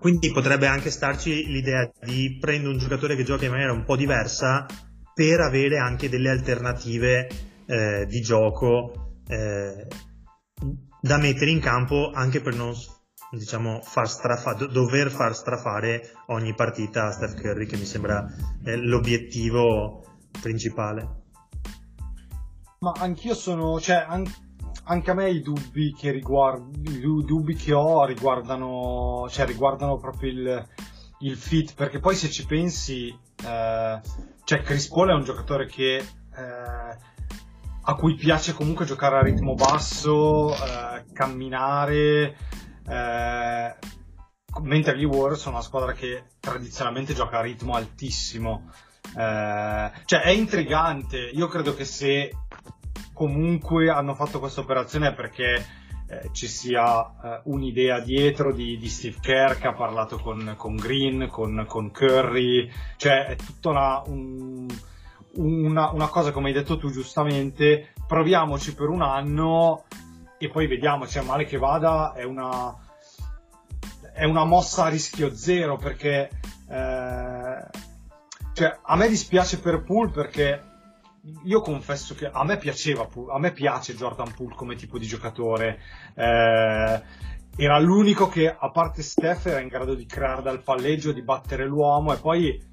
quindi potrebbe anche starci l'idea di prendere un giocatore che gioca in maniera un po' diversa per avere anche delle alternative eh, di gioco eh, da mettere in campo anche per non diciamo far strafa- dover far strafare ogni partita a Steph Curry che mi sembra eh, l'obiettivo principale ma anch'io sono cioè an- anche a me i dubbi che riguardo i dubbi che ho riguardano cioè riguardano proprio il, il fit perché poi se ci pensi eh, cioè Chris Paul è un giocatore che eh, a cui piace comunque giocare a ritmo basso eh, camminare eh, mentre gli Warriors sono una squadra che tradizionalmente gioca a ritmo altissimo. Eh, cioè è intrigante. Io credo che se comunque hanno fatto questa operazione è perché eh, ci sia eh, un'idea dietro di, di, Steve Kerr che ha parlato con, con Green, con, con, Curry, cioè è tutta una, un, una, una cosa come hai detto tu giustamente, proviamoci per un anno e poi vediamo, cioè male che vada è una, è una mossa a rischio zero perché eh, cioè, a me dispiace per Poole perché io confesso che a me piaceva a me piace Jordan Poole come tipo di giocatore eh, era l'unico che a parte Steph era in grado di creare dal palleggio di battere l'uomo e poi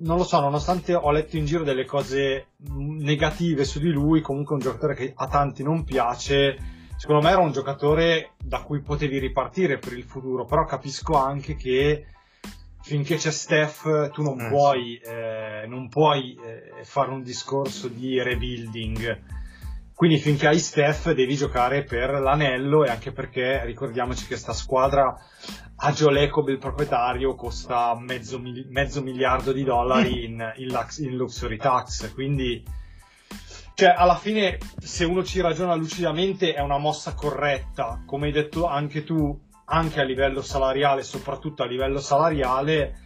non lo so, nonostante ho letto in giro delle cose negative su di lui, comunque è un giocatore che a tanti non piace. Secondo me era un giocatore da cui potevi ripartire per il futuro, però capisco anche che finché c'è Steph tu non eh, puoi, sì. eh, non puoi eh, fare un discorso di rebuilding. Quindi finché hai Steph devi giocare per l'anello e anche perché ricordiamoci che sta squadra a Joe Lecob il proprietario costa mezzo, mezzo miliardo di dollari in, in, lux, in, luxury tax quindi cioè alla fine se uno ci ragiona lucidamente è una mossa corretta come hai detto anche tu anche a livello salariale soprattutto a livello salariale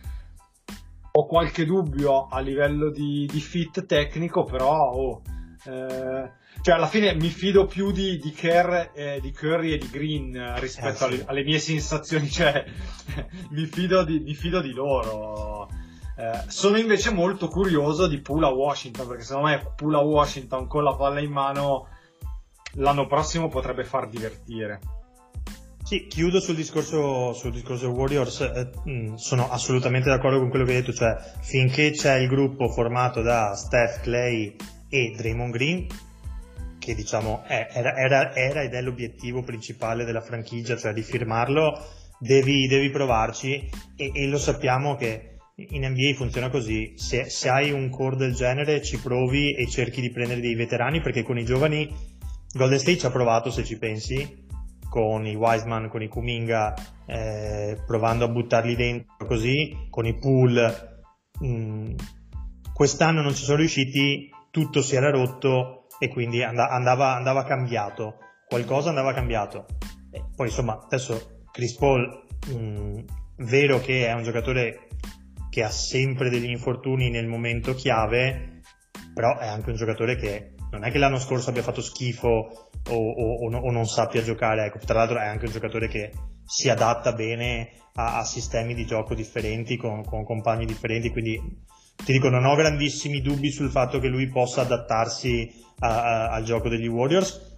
ho qualche dubbio a livello di, di fit tecnico però oh, eh, cioè alla fine mi fido più di, di, Kerr, eh, di Curry e di Green rispetto eh, sì. alle, alle, mie sensazioni, cioè mi, fido di, mi, fido di, loro. Eh, sono invece molto curioso di Pula Washington, perché secondo me Pula Washington con la palla in mano l'anno prossimo potrebbe far divertire. Sì, chiudo sul discorso, sul discorso Warriors, eh, mm, sono assolutamente d'accordo con quello che hai detto, cioè finché c'è il gruppo formato da Steph, Clay e Draymond Green, che diciamo è, era, era, era, ed è l'obiettivo principale della franchigia, cioè di firmarlo, devi, devi provarci e, e, lo sappiamo che in NBA funziona così, se, se, hai un core del genere ci provi e cerchi di prendere dei veterani perché con i giovani Golden State ci ha provato se ci pensi, con i Wiseman, con i Kuminga, eh, provando a buttarli dentro così, con i pool. Mm, quest'anno non ci sono riusciti, tutto si era rotto e quindi andava, andava cambiato, qualcosa andava cambiato. E poi insomma, adesso Chris Paul, mh, mm, vero che è un giocatore che ha sempre degli infortuni nel momento chiave, però è anche un giocatore che non è che l'anno scorso abbia fatto schifo o, o, o, o non sappia giocare, ecco, tra l'altro è anche un giocatore che si adatta bene a, a sistemi di gioco differenti, con, con compagni differenti, quindi ti dico, non ho grandissimi dubbi sul fatto che lui possa adattarsi a, a, al gioco degli Warriors.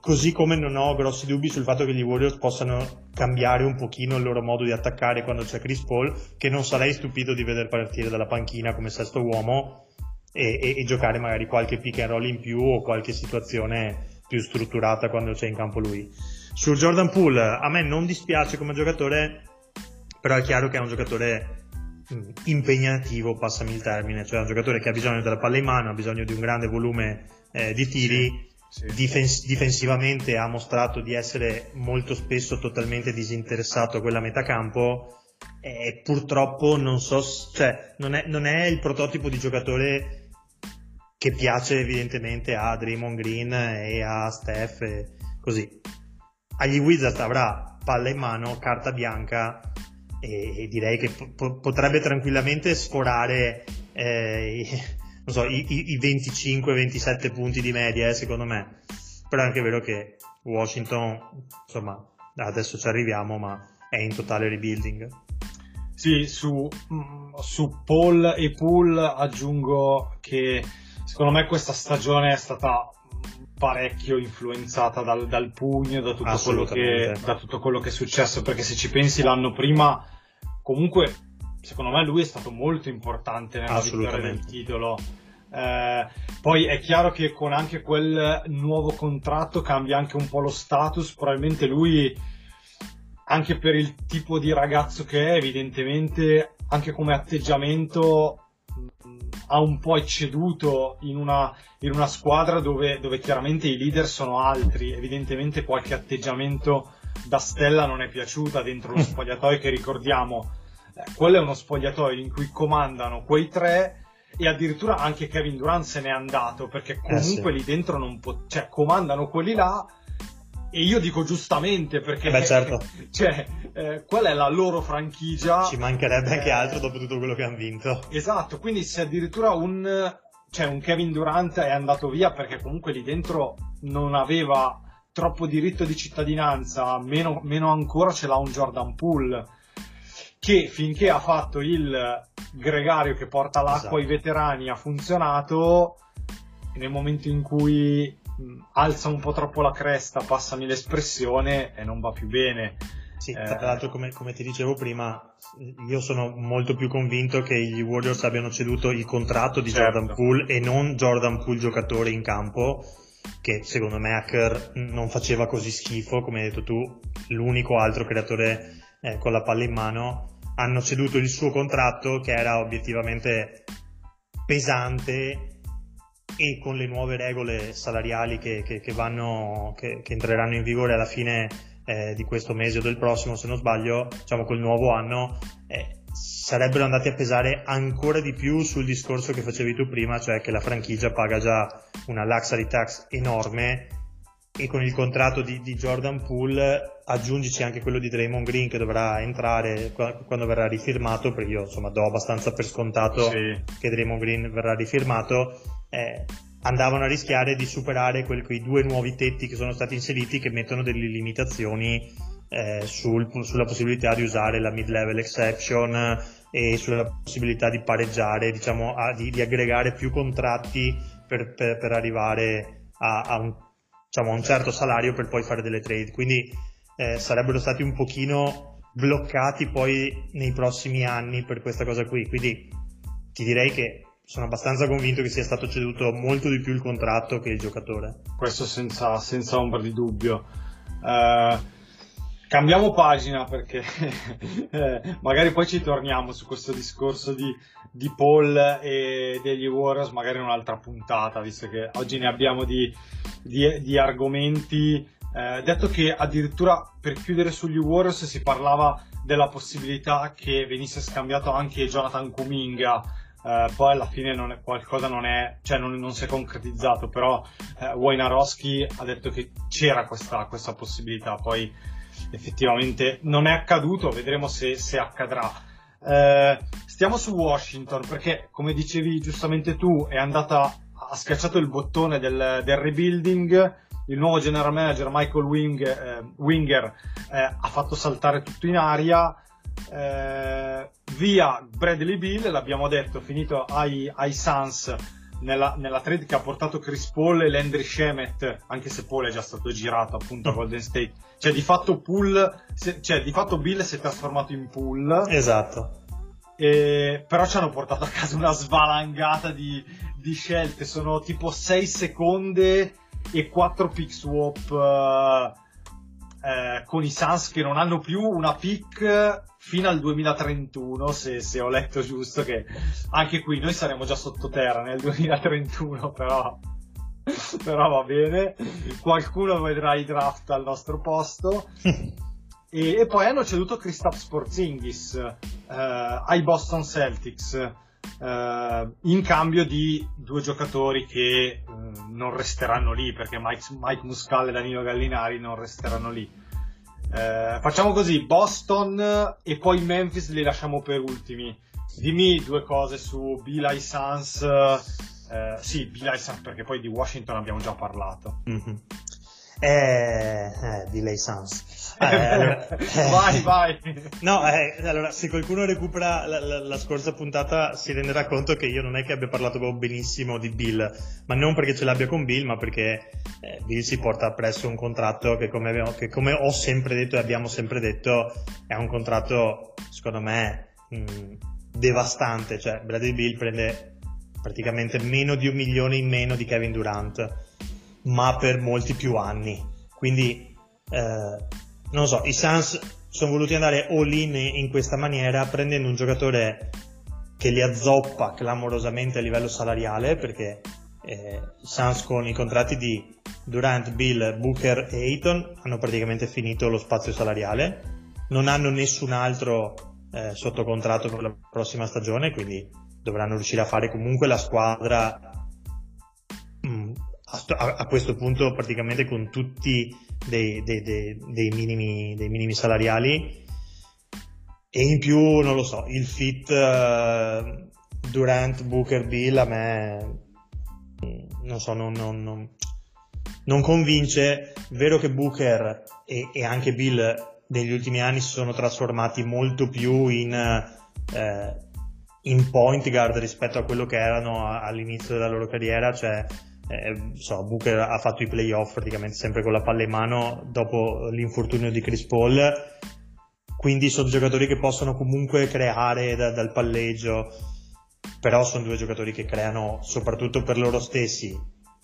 Così come non ho grossi dubbi sul fatto che gli Warriors possano cambiare un pochino il loro modo di attaccare quando c'è Chris Paul, che non sarei stupito di vedere partire dalla panchina come sesto uomo e, e, e giocare magari qualche pick and roll in più o qualche situazione più strutturata quando c'è in campo lui. Su Jordan Poole, a me non dispiace come giocatore, però è chiaro che è un giocatore impegnativo, passami il termine, cioè un giocatore che ha bisogno della palla in mano, ha bisogno di un grande volume eh, di tiri, sì, sì. Difens- difensivamente ha mostrato di essere molto spesso totalmente disinteressato a quella metà campo e purtroppo non so, cioè non è, non è il prototipo di giocatore che piace evidentemente a Draymond Green e a Steph e così. Agli Wizards avrà palla in mano, carta bianca e, direi che po- potrebbe tranquillamente sforare eh, so, i, i 25-27 punti di media, eh, secondo me. Però è anche vero che Washington, insomma, adesso ci arriviamo, ma è in totale rebuilding. Sì, su, mm, su Paul e Pool aggiungo che secondo me questa stagione è stata parecchio influenzata dal, dal pugno, da tutto, quello che, da tutto quello che è successo, perché se ci pensi l'anno prima, comunque secondo me lui è stato molto importante nella vittoria del titolo. Eh, poi è chiaro che con anche quel nuovo contratto cambia anche un po' lo status, probabilmente lui anche per il tipo di ragazzo che è, evidentemente anche come atteggiamento ha un po' ecceduto in una, in una squadra dove, dove, chiaramente i leader sono altri, evidentemente qualche atteggiamento da stella non è piaciuta dentro lo spogliatoio che ricordiamo, eh, quello è uno spogliatoio in cui comandano quei tre e addirittura anche Kevin Durant se n'è andato perché comunque eh sì. lì dentro non può, cioè comandano quelli là e io dico giustamente perché eh beh, certo. cioè, eh, qual è la loro franchigia? Ci mancherebbe eh, anche altro dopo tutto quello che hanno vinto. Esatto, quindi se addirittura un, cioè un Kevin Durant è andato via perché comunque lì dentro non aveva troppo diritto di cittadinanza, meno, meno ancora ce l'ha un Jordan Poole che finché ha fatto il gregario che porta l'acqua esatto. ai veterani ha funzionato nel momento in cui alza un po' troppo la cresta, passami l'espressione e non va più bene. Sì, tra eh, l'altro come, come, ti dicevo prima, io sono molto più convinto che gli Warriors abbiano ceduto il contratto di certo. Jordan Poole e non Jordan Poole giocatore in campo, che secondo me Hacker non faceva così schifo, come hai detto tu, l'unico altro creatore eh, con la palla in mano. Hanno ceduto il suo contratto che era obiettivamente pesante e con le nuove regole salariali che, che, che, vanno, che entreranno in vigore alla fine eh, di questo mese o del prossimo, se non sbaglio, diciamo col nuovo anno, eh, sarebbero andati a pesare ancora di più sul discorso che facevi tu prima, cioè che la franchigia paga già una luxury tax enorme e con il contratto di, di Jordan Poole aggiungici anche quello di Draymond Green che dovrà entrare quando verrà rifirmato, perché io insomma do abbastanza per scontato sì. che Draymond Green verrà rifirmato eh, andavano a rischiare di superare quel, quei due nuovi tetti che sono stati inseriti che mettono delle limitazioni eh, sul, sulla possibilità di usare la mid-level exception e sulla possibilità di pareggiare, diciamo, a, di, di, aggregare più contratti per, per, per arrivare a, a, un, diciamo, a, un, certo salario per poi fare delle trade. Quindi eh, sarebbero stati un pochino bloccati poi nei prossimi anni per questa cosa qui. Quindi ti direi che sono abbastanza convinto che sia stato ceduto molto di più il contratto che il giocatore. Questo senza, senza ombra di dubbio. Uh, cambiamo pagina perché eh, magari poi ci torniamo su questo discorso di, di, Paul e degli Warriors, magari in un'altra puntata, visto che oggi ne abbiamo di, di, di argomenti. Eh, detto che addirittura per chiudere sugli Warriors si parlava della possibilità che venisse scambiato anche Jonathan Kuminga Uh, poi alla fine non è, qualcosa non è, cioè non, non si è concretizzato, però uh, Wojnarowski ha detto che c'era questa, questa, possibilità, poi effettivamente non è accaduto, vedremo se, se accadrà. Uh, stiamo su Washington perché, come dicevi giustamente tu, è andata, ha schiacciato il bottone del, del rebuilding, il nuovo general manager Michael Wing, Winger ha fatto saltare tutto in aria, eh, via Bradley Bill, l'abbiamo detto, finito ai, ai Suns nella, nella, trade che ha portato Chris Paul e Landry Shemet, anche se Paul è già stato girato appunto a Golden State. Cioè di fatto Pool, cioè di fatto Bill si è trasformato in Pool. Esatto. E, però ci hanno portato a casa una svalangata di, di scelte, sono tipo 6 seconde e 4 pick swap uh, uh, con i Suns che non hanno più una pick fino al 2031, se, se, ho letto giusto, che anche qui noi saremo già sottoterra nel 2031, però, però va bene, qualcuno vedrà i draft al nostro posto. e, e, poi hanno ceduto Kristaps Porzingis eh, ai Boston Celtics eh, in cambio di due giocatori che eh, non resteranno lì perché Mike, Mike Muscal e Danilo Gallinari non resteranno lì. Eh, facciamo così, Boston e poi Memphis li lasciamo per ultimi. Dimmi due cose su Bilal Sans. Eh, sì, Bilal Sans perché poi di Washington abbiamo già parlato. Mm-hmm. Eh, eh, delay Sans. Eh, allora, vai, vai. No, eh, allora, se qualcuno recupera la, la, la, scorsa puntata si renderà conto che io non è che abbia parlato benissimo di Bill, ma non perché ce l'abbia con Bill, ma perché eh, Bill si porta appresso un contratto che come, abbiamo, che come, ho sempre detto e abbiamo sempre detto è un contratto, secondo me, mh, devastante. Cioè, Bradley Bill prende praticamente meno di un milione in meno di Kevin Durant ma per molti più anni. Quindi, eh, non so, i Suns sono voluti andare all in in questa maniera, prendendo un giocatore che li azzoppa clamorosamente a livello salariale, perché eh, i Suns con i contratti di Durant, Bill, Booker e Ayton hanno praticamente finito lo spazio salariale, non hanno nessun altro eh, sotto contratto per la prossima stagione, quindi dovranno riuscire a fare comunque la squadra a, a, questo punto praticamente con tutti dei, dei, dei, dei, minimi, dei minimi salariali. E in più non lo so il fit uh, Durant Booker Bill a me non so non, non, non, non convince. Vero che Booker e, e, anche Bill negli ultimi anni si sono trasformati molto più in eh, in point guard rispetto a quello che erano all'inizio della loro carriera cioè eh, so, Booker ha fatto i playoff praticamente sempre con la palla in mano dopo l'infortunio di Chris Paul. Quindi sono giocatori che possono comunque creare da, dal palleggio però sono due giocatori che creano soprattutto per loro stessi.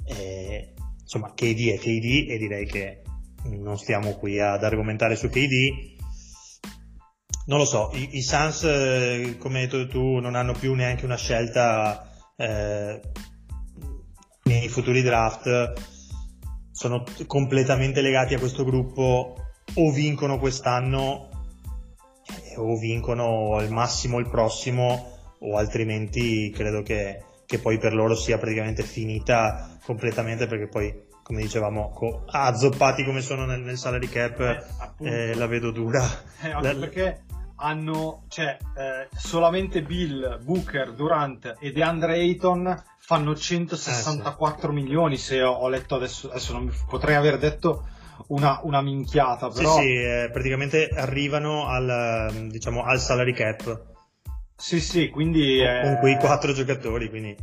Eh, insomma KD è KD e direi che non stiamo qui ad argomentare su KD non lo so, i, i Suns eh, come hai detto tu non hanno più neanche una scelta eh, nei futuri draft sono completamente legati a questo gruppo o vincono quest'anno eh, o vincono al massimo il prossimo o altrimenti credo che, che poi per loro sia praticamente finita completamente perché poi come dicevamo azzoppati come sono nel, nel salary cap eh, eh, la vedo dura. Eh, anche la, perché hanno cioè, eh, solamente Bill, Booker, Durant e DeAndre Ayton fanno 164 eh, sì. milioni se ho, ho, letto adesso, adesso non mi, potrei aver detto una, una minchiata però... sì sì eh, praticamente arrivano al, diciamo, al salary cap sì sì quindi con, con quei quattro giocatori quindi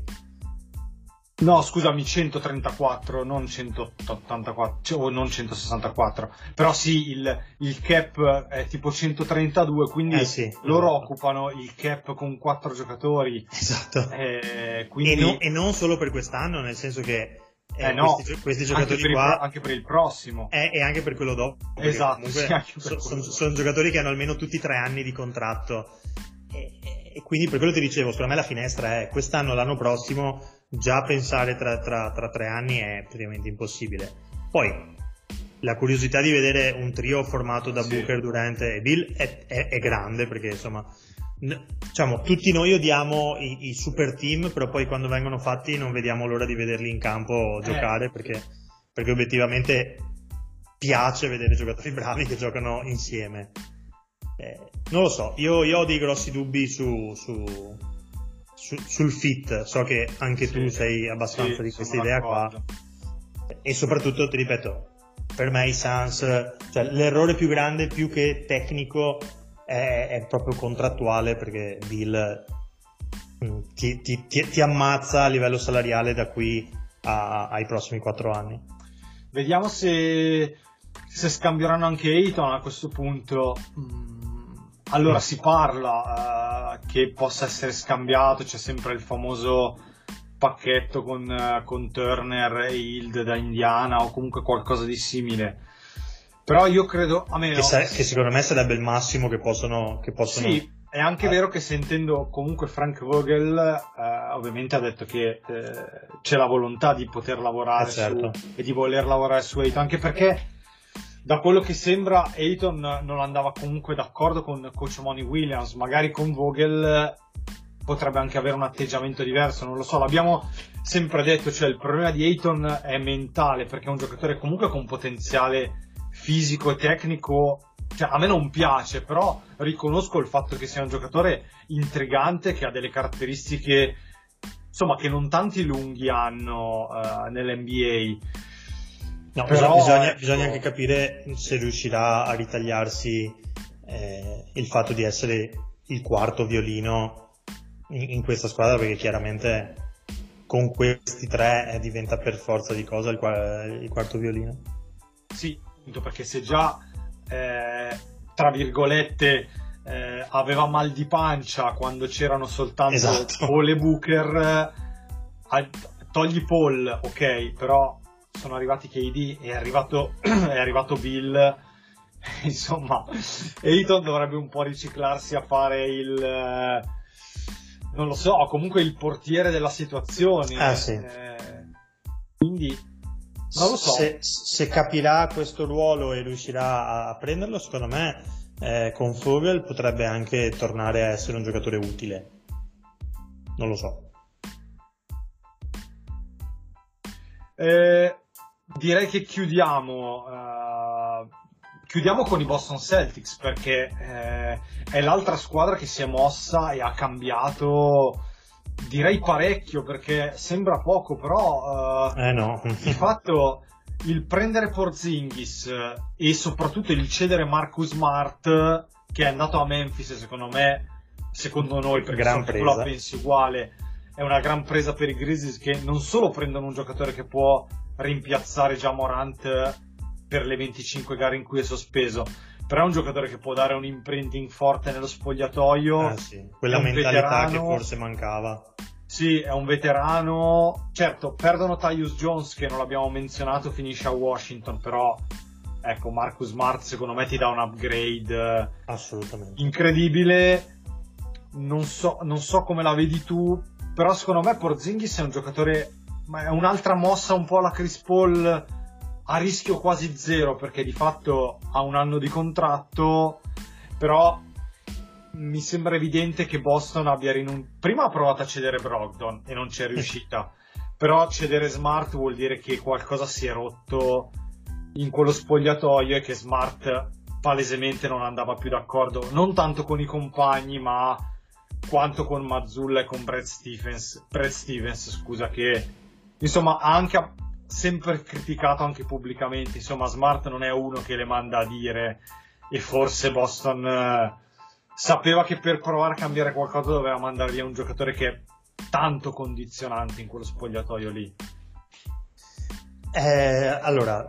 No, scusami, 134, non 184, cioè, o non 164. Però sì, il, il, cap è tipo 132, quindi eh sì, loro occupano il cap con quattro giocatori. Esatto. Eh, quindi... e, no, e, non solo per quest'anno, nel senso che eh, eh no, questi, questi, giocatori anche qua... Il, anche per il prossimo. Eh, e anche per quello dopo. Esatto. Sì, so, sono, sono giocatori che hanno almeno tutti tre anni di contratto. E, e quindi per quello ti dicevo, secondo me la finestra è quest'anno, l'anno prossimo già pensare tra, tra, tra tre anni è praticamente impossibile. Poi la curiosità di vedere un trio formato da sì. Booker, Durant e Bill è, è, è grande perché insomma diciamo, tutti noi odiamo i, i, super team, però poi quando vengono fatti non vediamo l'ora di vederli in campo giocare eh. perché, perché, obiettivamente piace vedere giocatori bravi che giocano insieme. Eh, non lo so, io, io, ho dei grossi dubbi su, su, su, sul fit, so che anche sì, tu sei abbastanza sì, di questa idea qua. E soprattutto, ti ripeto, per me i Suns, cioè l'errore più grande, più che tecnico, è, è proprio contrattuale perché Bill mm, ti, ti, ti, ti, ammazza a livello salariale da qui a, ai prossimi quattro anni. Vediamo se, se scambieranno anche Ayton a questo punto. Mm allora si parla uh, che possa essere scambiato, c'è sempre il famoso pacchetto con, uh, con Turner e Hild da Indiana o comunque qualcosa di simile. Però io credo, a me che, sa- che secondo me sarebbe il massimo che possono... Che possono... Sì, è anche ah. vero che sentendo comunque Frank Vogel, eh, ovviamente ha detto che eh, c'è la volontà di poter lavorare eh certo. su, e di voler lavorare su Eight, anche perché da quello che sembra Ayton non andava comunque d'accordo con coach Money Williams, magari con Vogel potrebbe anche avere un atteggiamento diverso, non lo so, l'abbiamo sempre detto, cioè il problema di Ayton è mentale perché è un giocatore comunque con potenziale fisico e tecnico, cioè a me non piace, però riconosco il fatto che sia un giocatore intrigante che ha delle No, Però, bisogna, ecco, bisogna anche capire se riuscirà a ritagliarsi eh, il fatto di essere il quarto violino in, in questa squadra, perché chiaramente con questi tre eh, diventa per forza di cosa il, il quarto violino. Sì, perché se già, eh, tra virgolette, eh, aveva mal di pancia quando c'erano soltanto Esatto. Paul e Booker, eh, togli Paul, ok, però sono arrivati KD, è arrivato, è arrivato Bill, insomma, Ayton dovrebbe un po' riciclarsi a fare il... eh, non lo so, comunque il portiere della situazione. Ah, sì. eh, quindi, non lo so. Se, se capirà questo ruolo e riuscirà a, a prenderlo, secondo me eh, con Fogel potrebbe anche tornare a essere un giocatore utile. Non lo so. Eh, direi che chiudiamo. eh, chiudiamo con i Boston Celtics perché eh, è l'altra squadra che si è mossa e ha cambiato. Direi parecchio perché sembra poco, però eh, Eh no. di fatto il prendere Porzingis e soprattutto il cedere Marcus Smart che è andato a Memphis secondo me secondo noi perché Gran tu la presa. pensi uguale è una gran presa per i Grizzlies che non solo prendono un giocatore che può rimpiazzare già Morant per le 25 gare in cui è sospeso però è un giocatore che può dare un imprinting forte nello spogliatoio Eh sì, Quella mentalità che veterano. forse mancava. sì, è un veterano. Certo, perdono Tyus Jones, che non l'abbiamo menzionato, finisce a Washington, però ecco, Marcus Smart secondo me ti dà un upgrade eh, Assolutamente. incredibile. Non so, non so come la vedi tu, però secondo me Porzingis è un giocatore, ma è un'altra mossa un po' alla Chris Paul a rischio quasi zero, perché di fatto ha un anno di contratto, però mi sembra evidente che Boston abbia rinunciato. Prima ha provato a cedere Brogdon e non c'è riuscita. Però cedere Smart vuol dire che qualcosa si è rotto in quello spogliatoio e che Smart palesemente non andava più d'accordo, non tanto con i compagni, ma quanto con Mazzulla e con Brad Stevens, Brad Stevens, scusa, che insomma ha anche sempre criticato anche pubblicamente. Insomma, Smart non è uno che le manda a dire e forse Boston eh, sapeva che per provare a cambiare qualcosa doveva mandare via un giocatore che è tanto condizionante in quello spogliatoio lì. Eh, allora,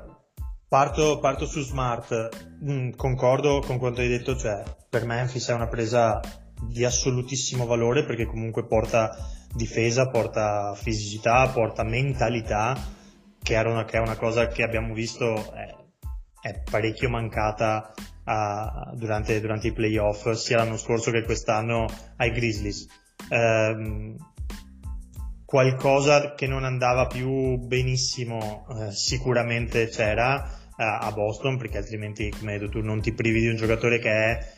parto, parto su Smart. Mm, concordo con quanto hai detto, cioè per Memphis è una presa di assolutissimo valore perché comunque porta difesa, porta fisicità, porta mentalità, che, era una, che è una cosa che abbiamo visto è, è parecchio mancata a- durante, durante i playoff, sia l'anno scorso che quest'anno ai Grizzlies. Ehm, qualcosa che non andava più benissimo eh, sicuramente c'era eh, a Boston perché altrimenti come hai detto tu non ti privi di un giocatore che è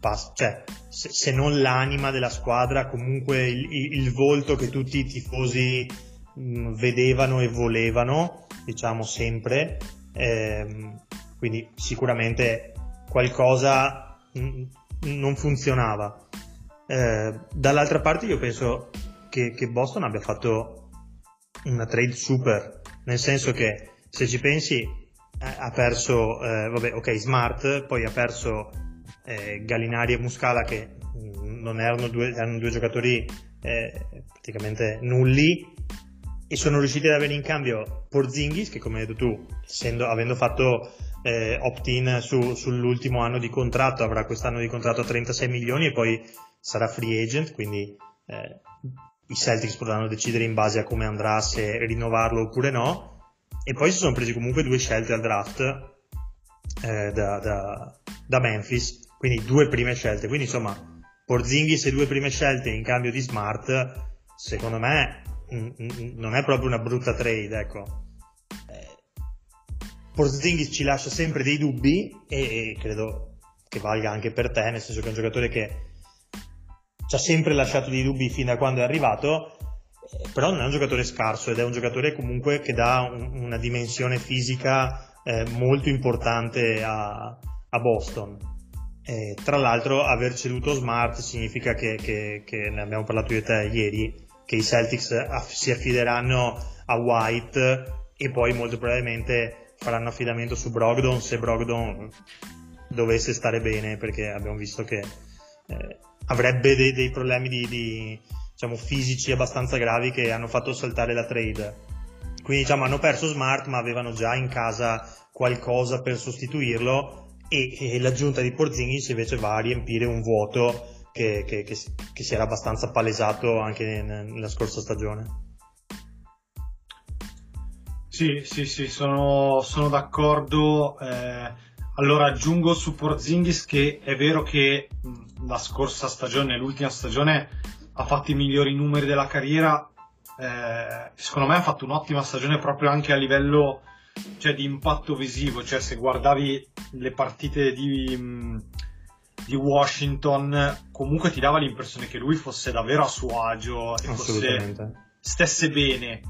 pas- cioè se, se non l'anima della squadra comunque il, il- volto che tutti i tifosi mh, vedevano e volevano diciamo sempre Ehm, quindi sicuramente qualcosa mh, non funzionava. Eh, dall'altra parte io penso che, che Boston abbia fatto una trade super, nel senso che se ci pensi eh, ha perso, eh, vabbè, ok, Smart, poi ha perso eh, Gallinari e Muscala che mh, non erano due, erano due giocatori eh, praticamente nulli e sono riusciti ad avere in cambio Porzingis che come hai detto tu, essendo, avendo fatto eh, opt-in su- sull'ultimo anno di contratto, avrà quest'anno di contratto a 36 milioni e poi sarà free agent, quindi eh, i Celtics potranno decidere in base a come andrà se rinnovarlo oppure no. E poi si sono presi comunque due scelte al draft eh, da, da- da Memphis, quindi due prime scelte. Quindi insomma, Porzingis e due prime scelte in cambio di Smart, secondo me mm, mm, non è proprio una brutta trade, ecco. Eh, Porzingis ci lascia sempre dei dubbi e, e credo che valga anche per te, nel senso che è un giocatore che ci ha sempre lasciato dei dubbi fin da quando è arrivato, eh, però non è un giocatore scarso ed è un giocatore comunque che dà un- una dimensione fisica eh, molto importante a, a Boston. E, tra l'altro aver ceduto Smart significa che, che- che ne abbiamo parlato io e te ieri, che i Celtics aff- si affideranno a White e poi molto probabilmente faranno affidamento su Brogdon se Brogdon dovesse stare bene perché abbiamo visto che eh, avrebbe dei, dei problemi di, di, diciamo, fisici abbastanza gravi che hanno fatto saltare la trade. Quindi diciamo hanno perso Smart ma avevano già in casa qualcosa per sostituirlo e, e l'aggiunta di Porzingis invece va a riempire un vuoto che, che, che, che si era abbastanza palesato anche nella scorsa stagione. Sì, sì, sì, sono, sono d'accordo. Eh, allora aggiungo su Porzingis che è vero che la scorsa stagione, l'ultima stagione, ha fatto i migliori numeri della carriera. Eh, secondo me ha fatto un'ottima stagione proprio anche a livello cioè, di impatto visivo. Cioè, se guardavi le partite di, di Washington, comunque ti dava l'impressione che lui fosse davvero a suo agio e fosse, stesse bene.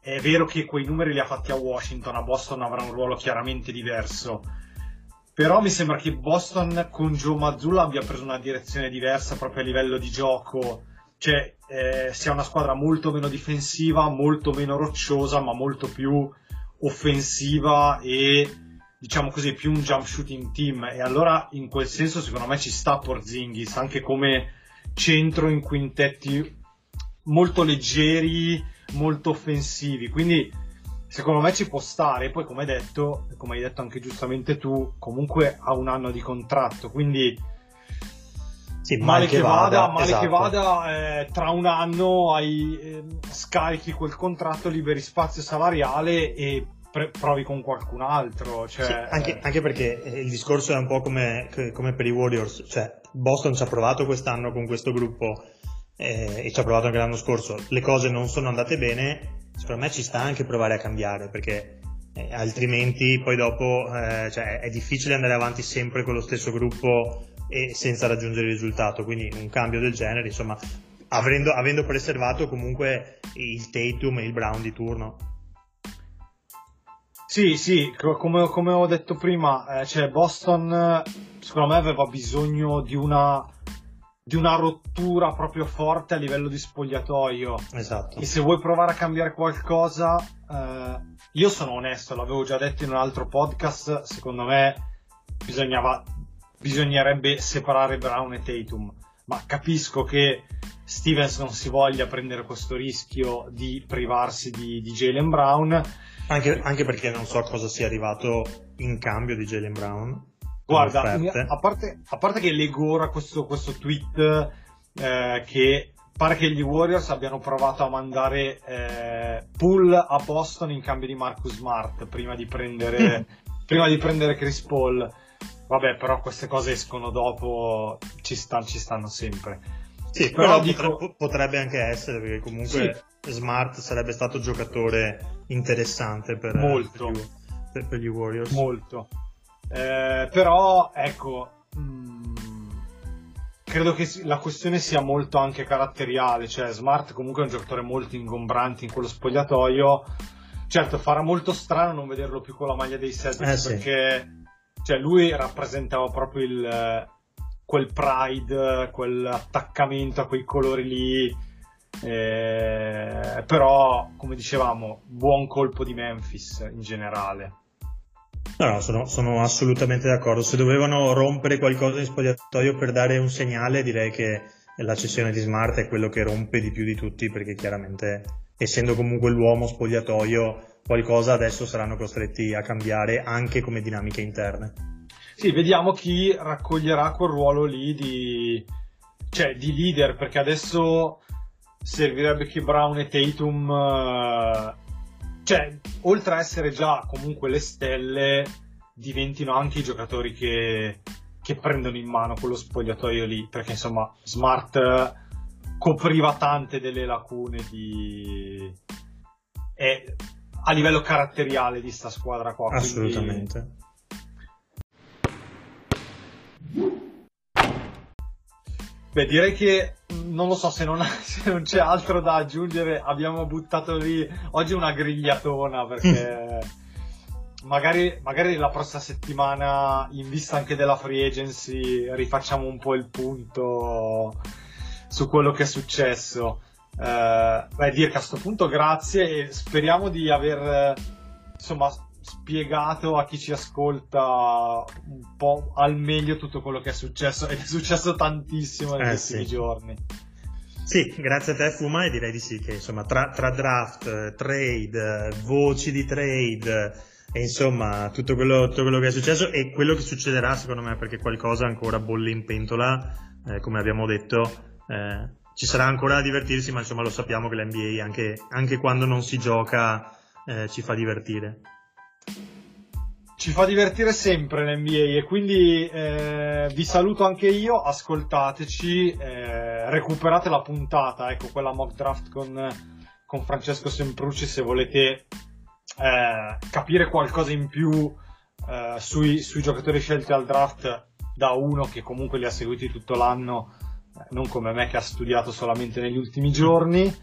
È vero che quei numeri li ha fatti a Washington, a Boston avrà un ruolo chiaramente diverso. Però mi sembra che Boston con Joe Mazzulla abbia preso una direzione diversa proprio a livello di gioco. Cioè, eh, sia una squadra molto meno difensiva, molto meno rocciosa, ma molto più offensiva e diciamo così, più un jump shooting team. E allora in quel senso secondo me ci sta Porzingis anche come centro in quintetti molto leggeri, molto offensivi, quindi secondo me ci può stare, poi come hai detto, come hai detto anche giustamente tu, comunque ha un anno di contratto, quindi sì, male, che vada, vada male esatto. che vada, eh, tra un anno hai, eh, scarichi quel contratto, liberi spazio salariale e pre- provi con qualcun altro. Cioè, sì, anche, eh... anche, perché il discorso è un po' come, come, per i Warriors, cioè Boston ci ha provato quest'anno con questo gruppo eh, e ci ha provato anche l'anno scorso, le cose non sono andate bene, secondo me ci sta anche provare a cambiare perché eh, altrimenti poi dopo eh, cioè, è difficile andare avanti sempre con lo stesso gruppo e senza raggiungere il risultato, quindi un cambio del genere, insomma, avendo, avendo preservato comunque il Tatum e il Brown di turno. Sì, sì, come, come ho detto prima, eh, cioè Boston secondo me aveva bisogno di una, di una rottura proprio forte a livello di spogliatoio. Esatto. E se vuoi provare a cambiare qualcosa, eh, io sono onesto, l'avevo già detto in un altro podcast, secondo me bisognava, bisognerebbe separare Brown e Tatum. Ma capisco che Stevens non si voglia prendere questo rischio di privarsi di, di Jalen Brown anche, anche, perché non so cosa sia arrivato in cambio di Jalen Brown. Guarda, a parte, a parte, che leggo ora questo, questo tweet eh, che pare che gli Warriors abbiano provato a mandare eh, Pool a Boston in cambio di Marcus Smart prima di prendere, prima di prendere Chris Paul. Vabbè, però queste cose escono dopo, ci, sta, ci stanno sempre. Sì, però, però dico... potrebbe anche essere, perché comunque sì. Smart sarebbe stato giocatore interessante per, Molto. per, per gli Warriors. Molto. Eh, però, ecco, mh, mm, credo che la questione sia molto anche caratteriale, cioè Smart comunque è un giocatore molto ingombrante in quello spogliatoio. Certo, farà molto strano non vederlo più con la maglia dei Celtics eh, perché sì. Cioè, lui rappresentava proprio il quel pride, quell'attaccamento a quei colori lì. Eh, però, come dicevamo, buon colpo di Memphis in generale. No, no, sono, sono, assolutamente d'accordo. Se dovevano rompere qualcosa in spogliatoio per dare un segnale, direi che la cessione di Smart è quello che rompe di più di tutti, perché chiaramente, essendo comunque l'uomo spogliatoio, qualcosa adesso saranno costretti a cambiare anche come dinamiche interne. Sì, vediamo chi raccoglierà quel ruolo lì di, cioè, di leader, perché adesso servirebbe che Brown e Tatum, uh, cioè, oltre a essere già comunque le stelle, diventino anche i giocatori che, che prendono in mano quello spogliatoio lì, perché insomma Smart copriva tante delle lacune di... E, a livello caratteriale di sta squadra qua. Assolutamente. Quindi Beh, direi che non lo so se non, se non, c'è altro da aggiungere. Abbiamo buttato lì oggi una grigliatona perché magari, magari la prossima settimana, in vista anche della free agency, rifacciamo un po' il punto su quello che è successo. Eh, beh, Dirk, a questo punto grazie e speriamo di aver eh, insomma spiegato a chi ci ascolta un po' al meglio tutto quello che è successo ed è successo tantissimo negli Eh, ultimi sì. giorni. Sì, grazie a te Fuma e direi di sì che insomma tra, tra draft, eh, trade, eh, voci di trade e insomma tutto quello, tutto quello che è successo e quello che succederà secondo me perché qualcosa ancora bolle in pentola, eh, come abbiamo detto, eh, ci sarà ancora da divertirsi ma insomma lo sappiamo che l'NBA anche, anche quando non si gioca eh, ci fa divertire. Ci fa divertire sempre l'NBA e quindi eh, vi saluto anche io, ascoltateci, eh, recuperate la puntata, ecco quella mock draft con, con Francesco Semprucci se volete eh, capire qualcosa in più eh, sui, sui giocatori scelti al draft da uno che comunque li ha seguiti tutto l'anno, non come me che ha studiato solamente negli ultimi giorni.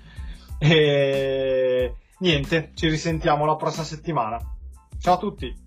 E niente, ci risentiamo la prossima settimana. Ciao a tutti!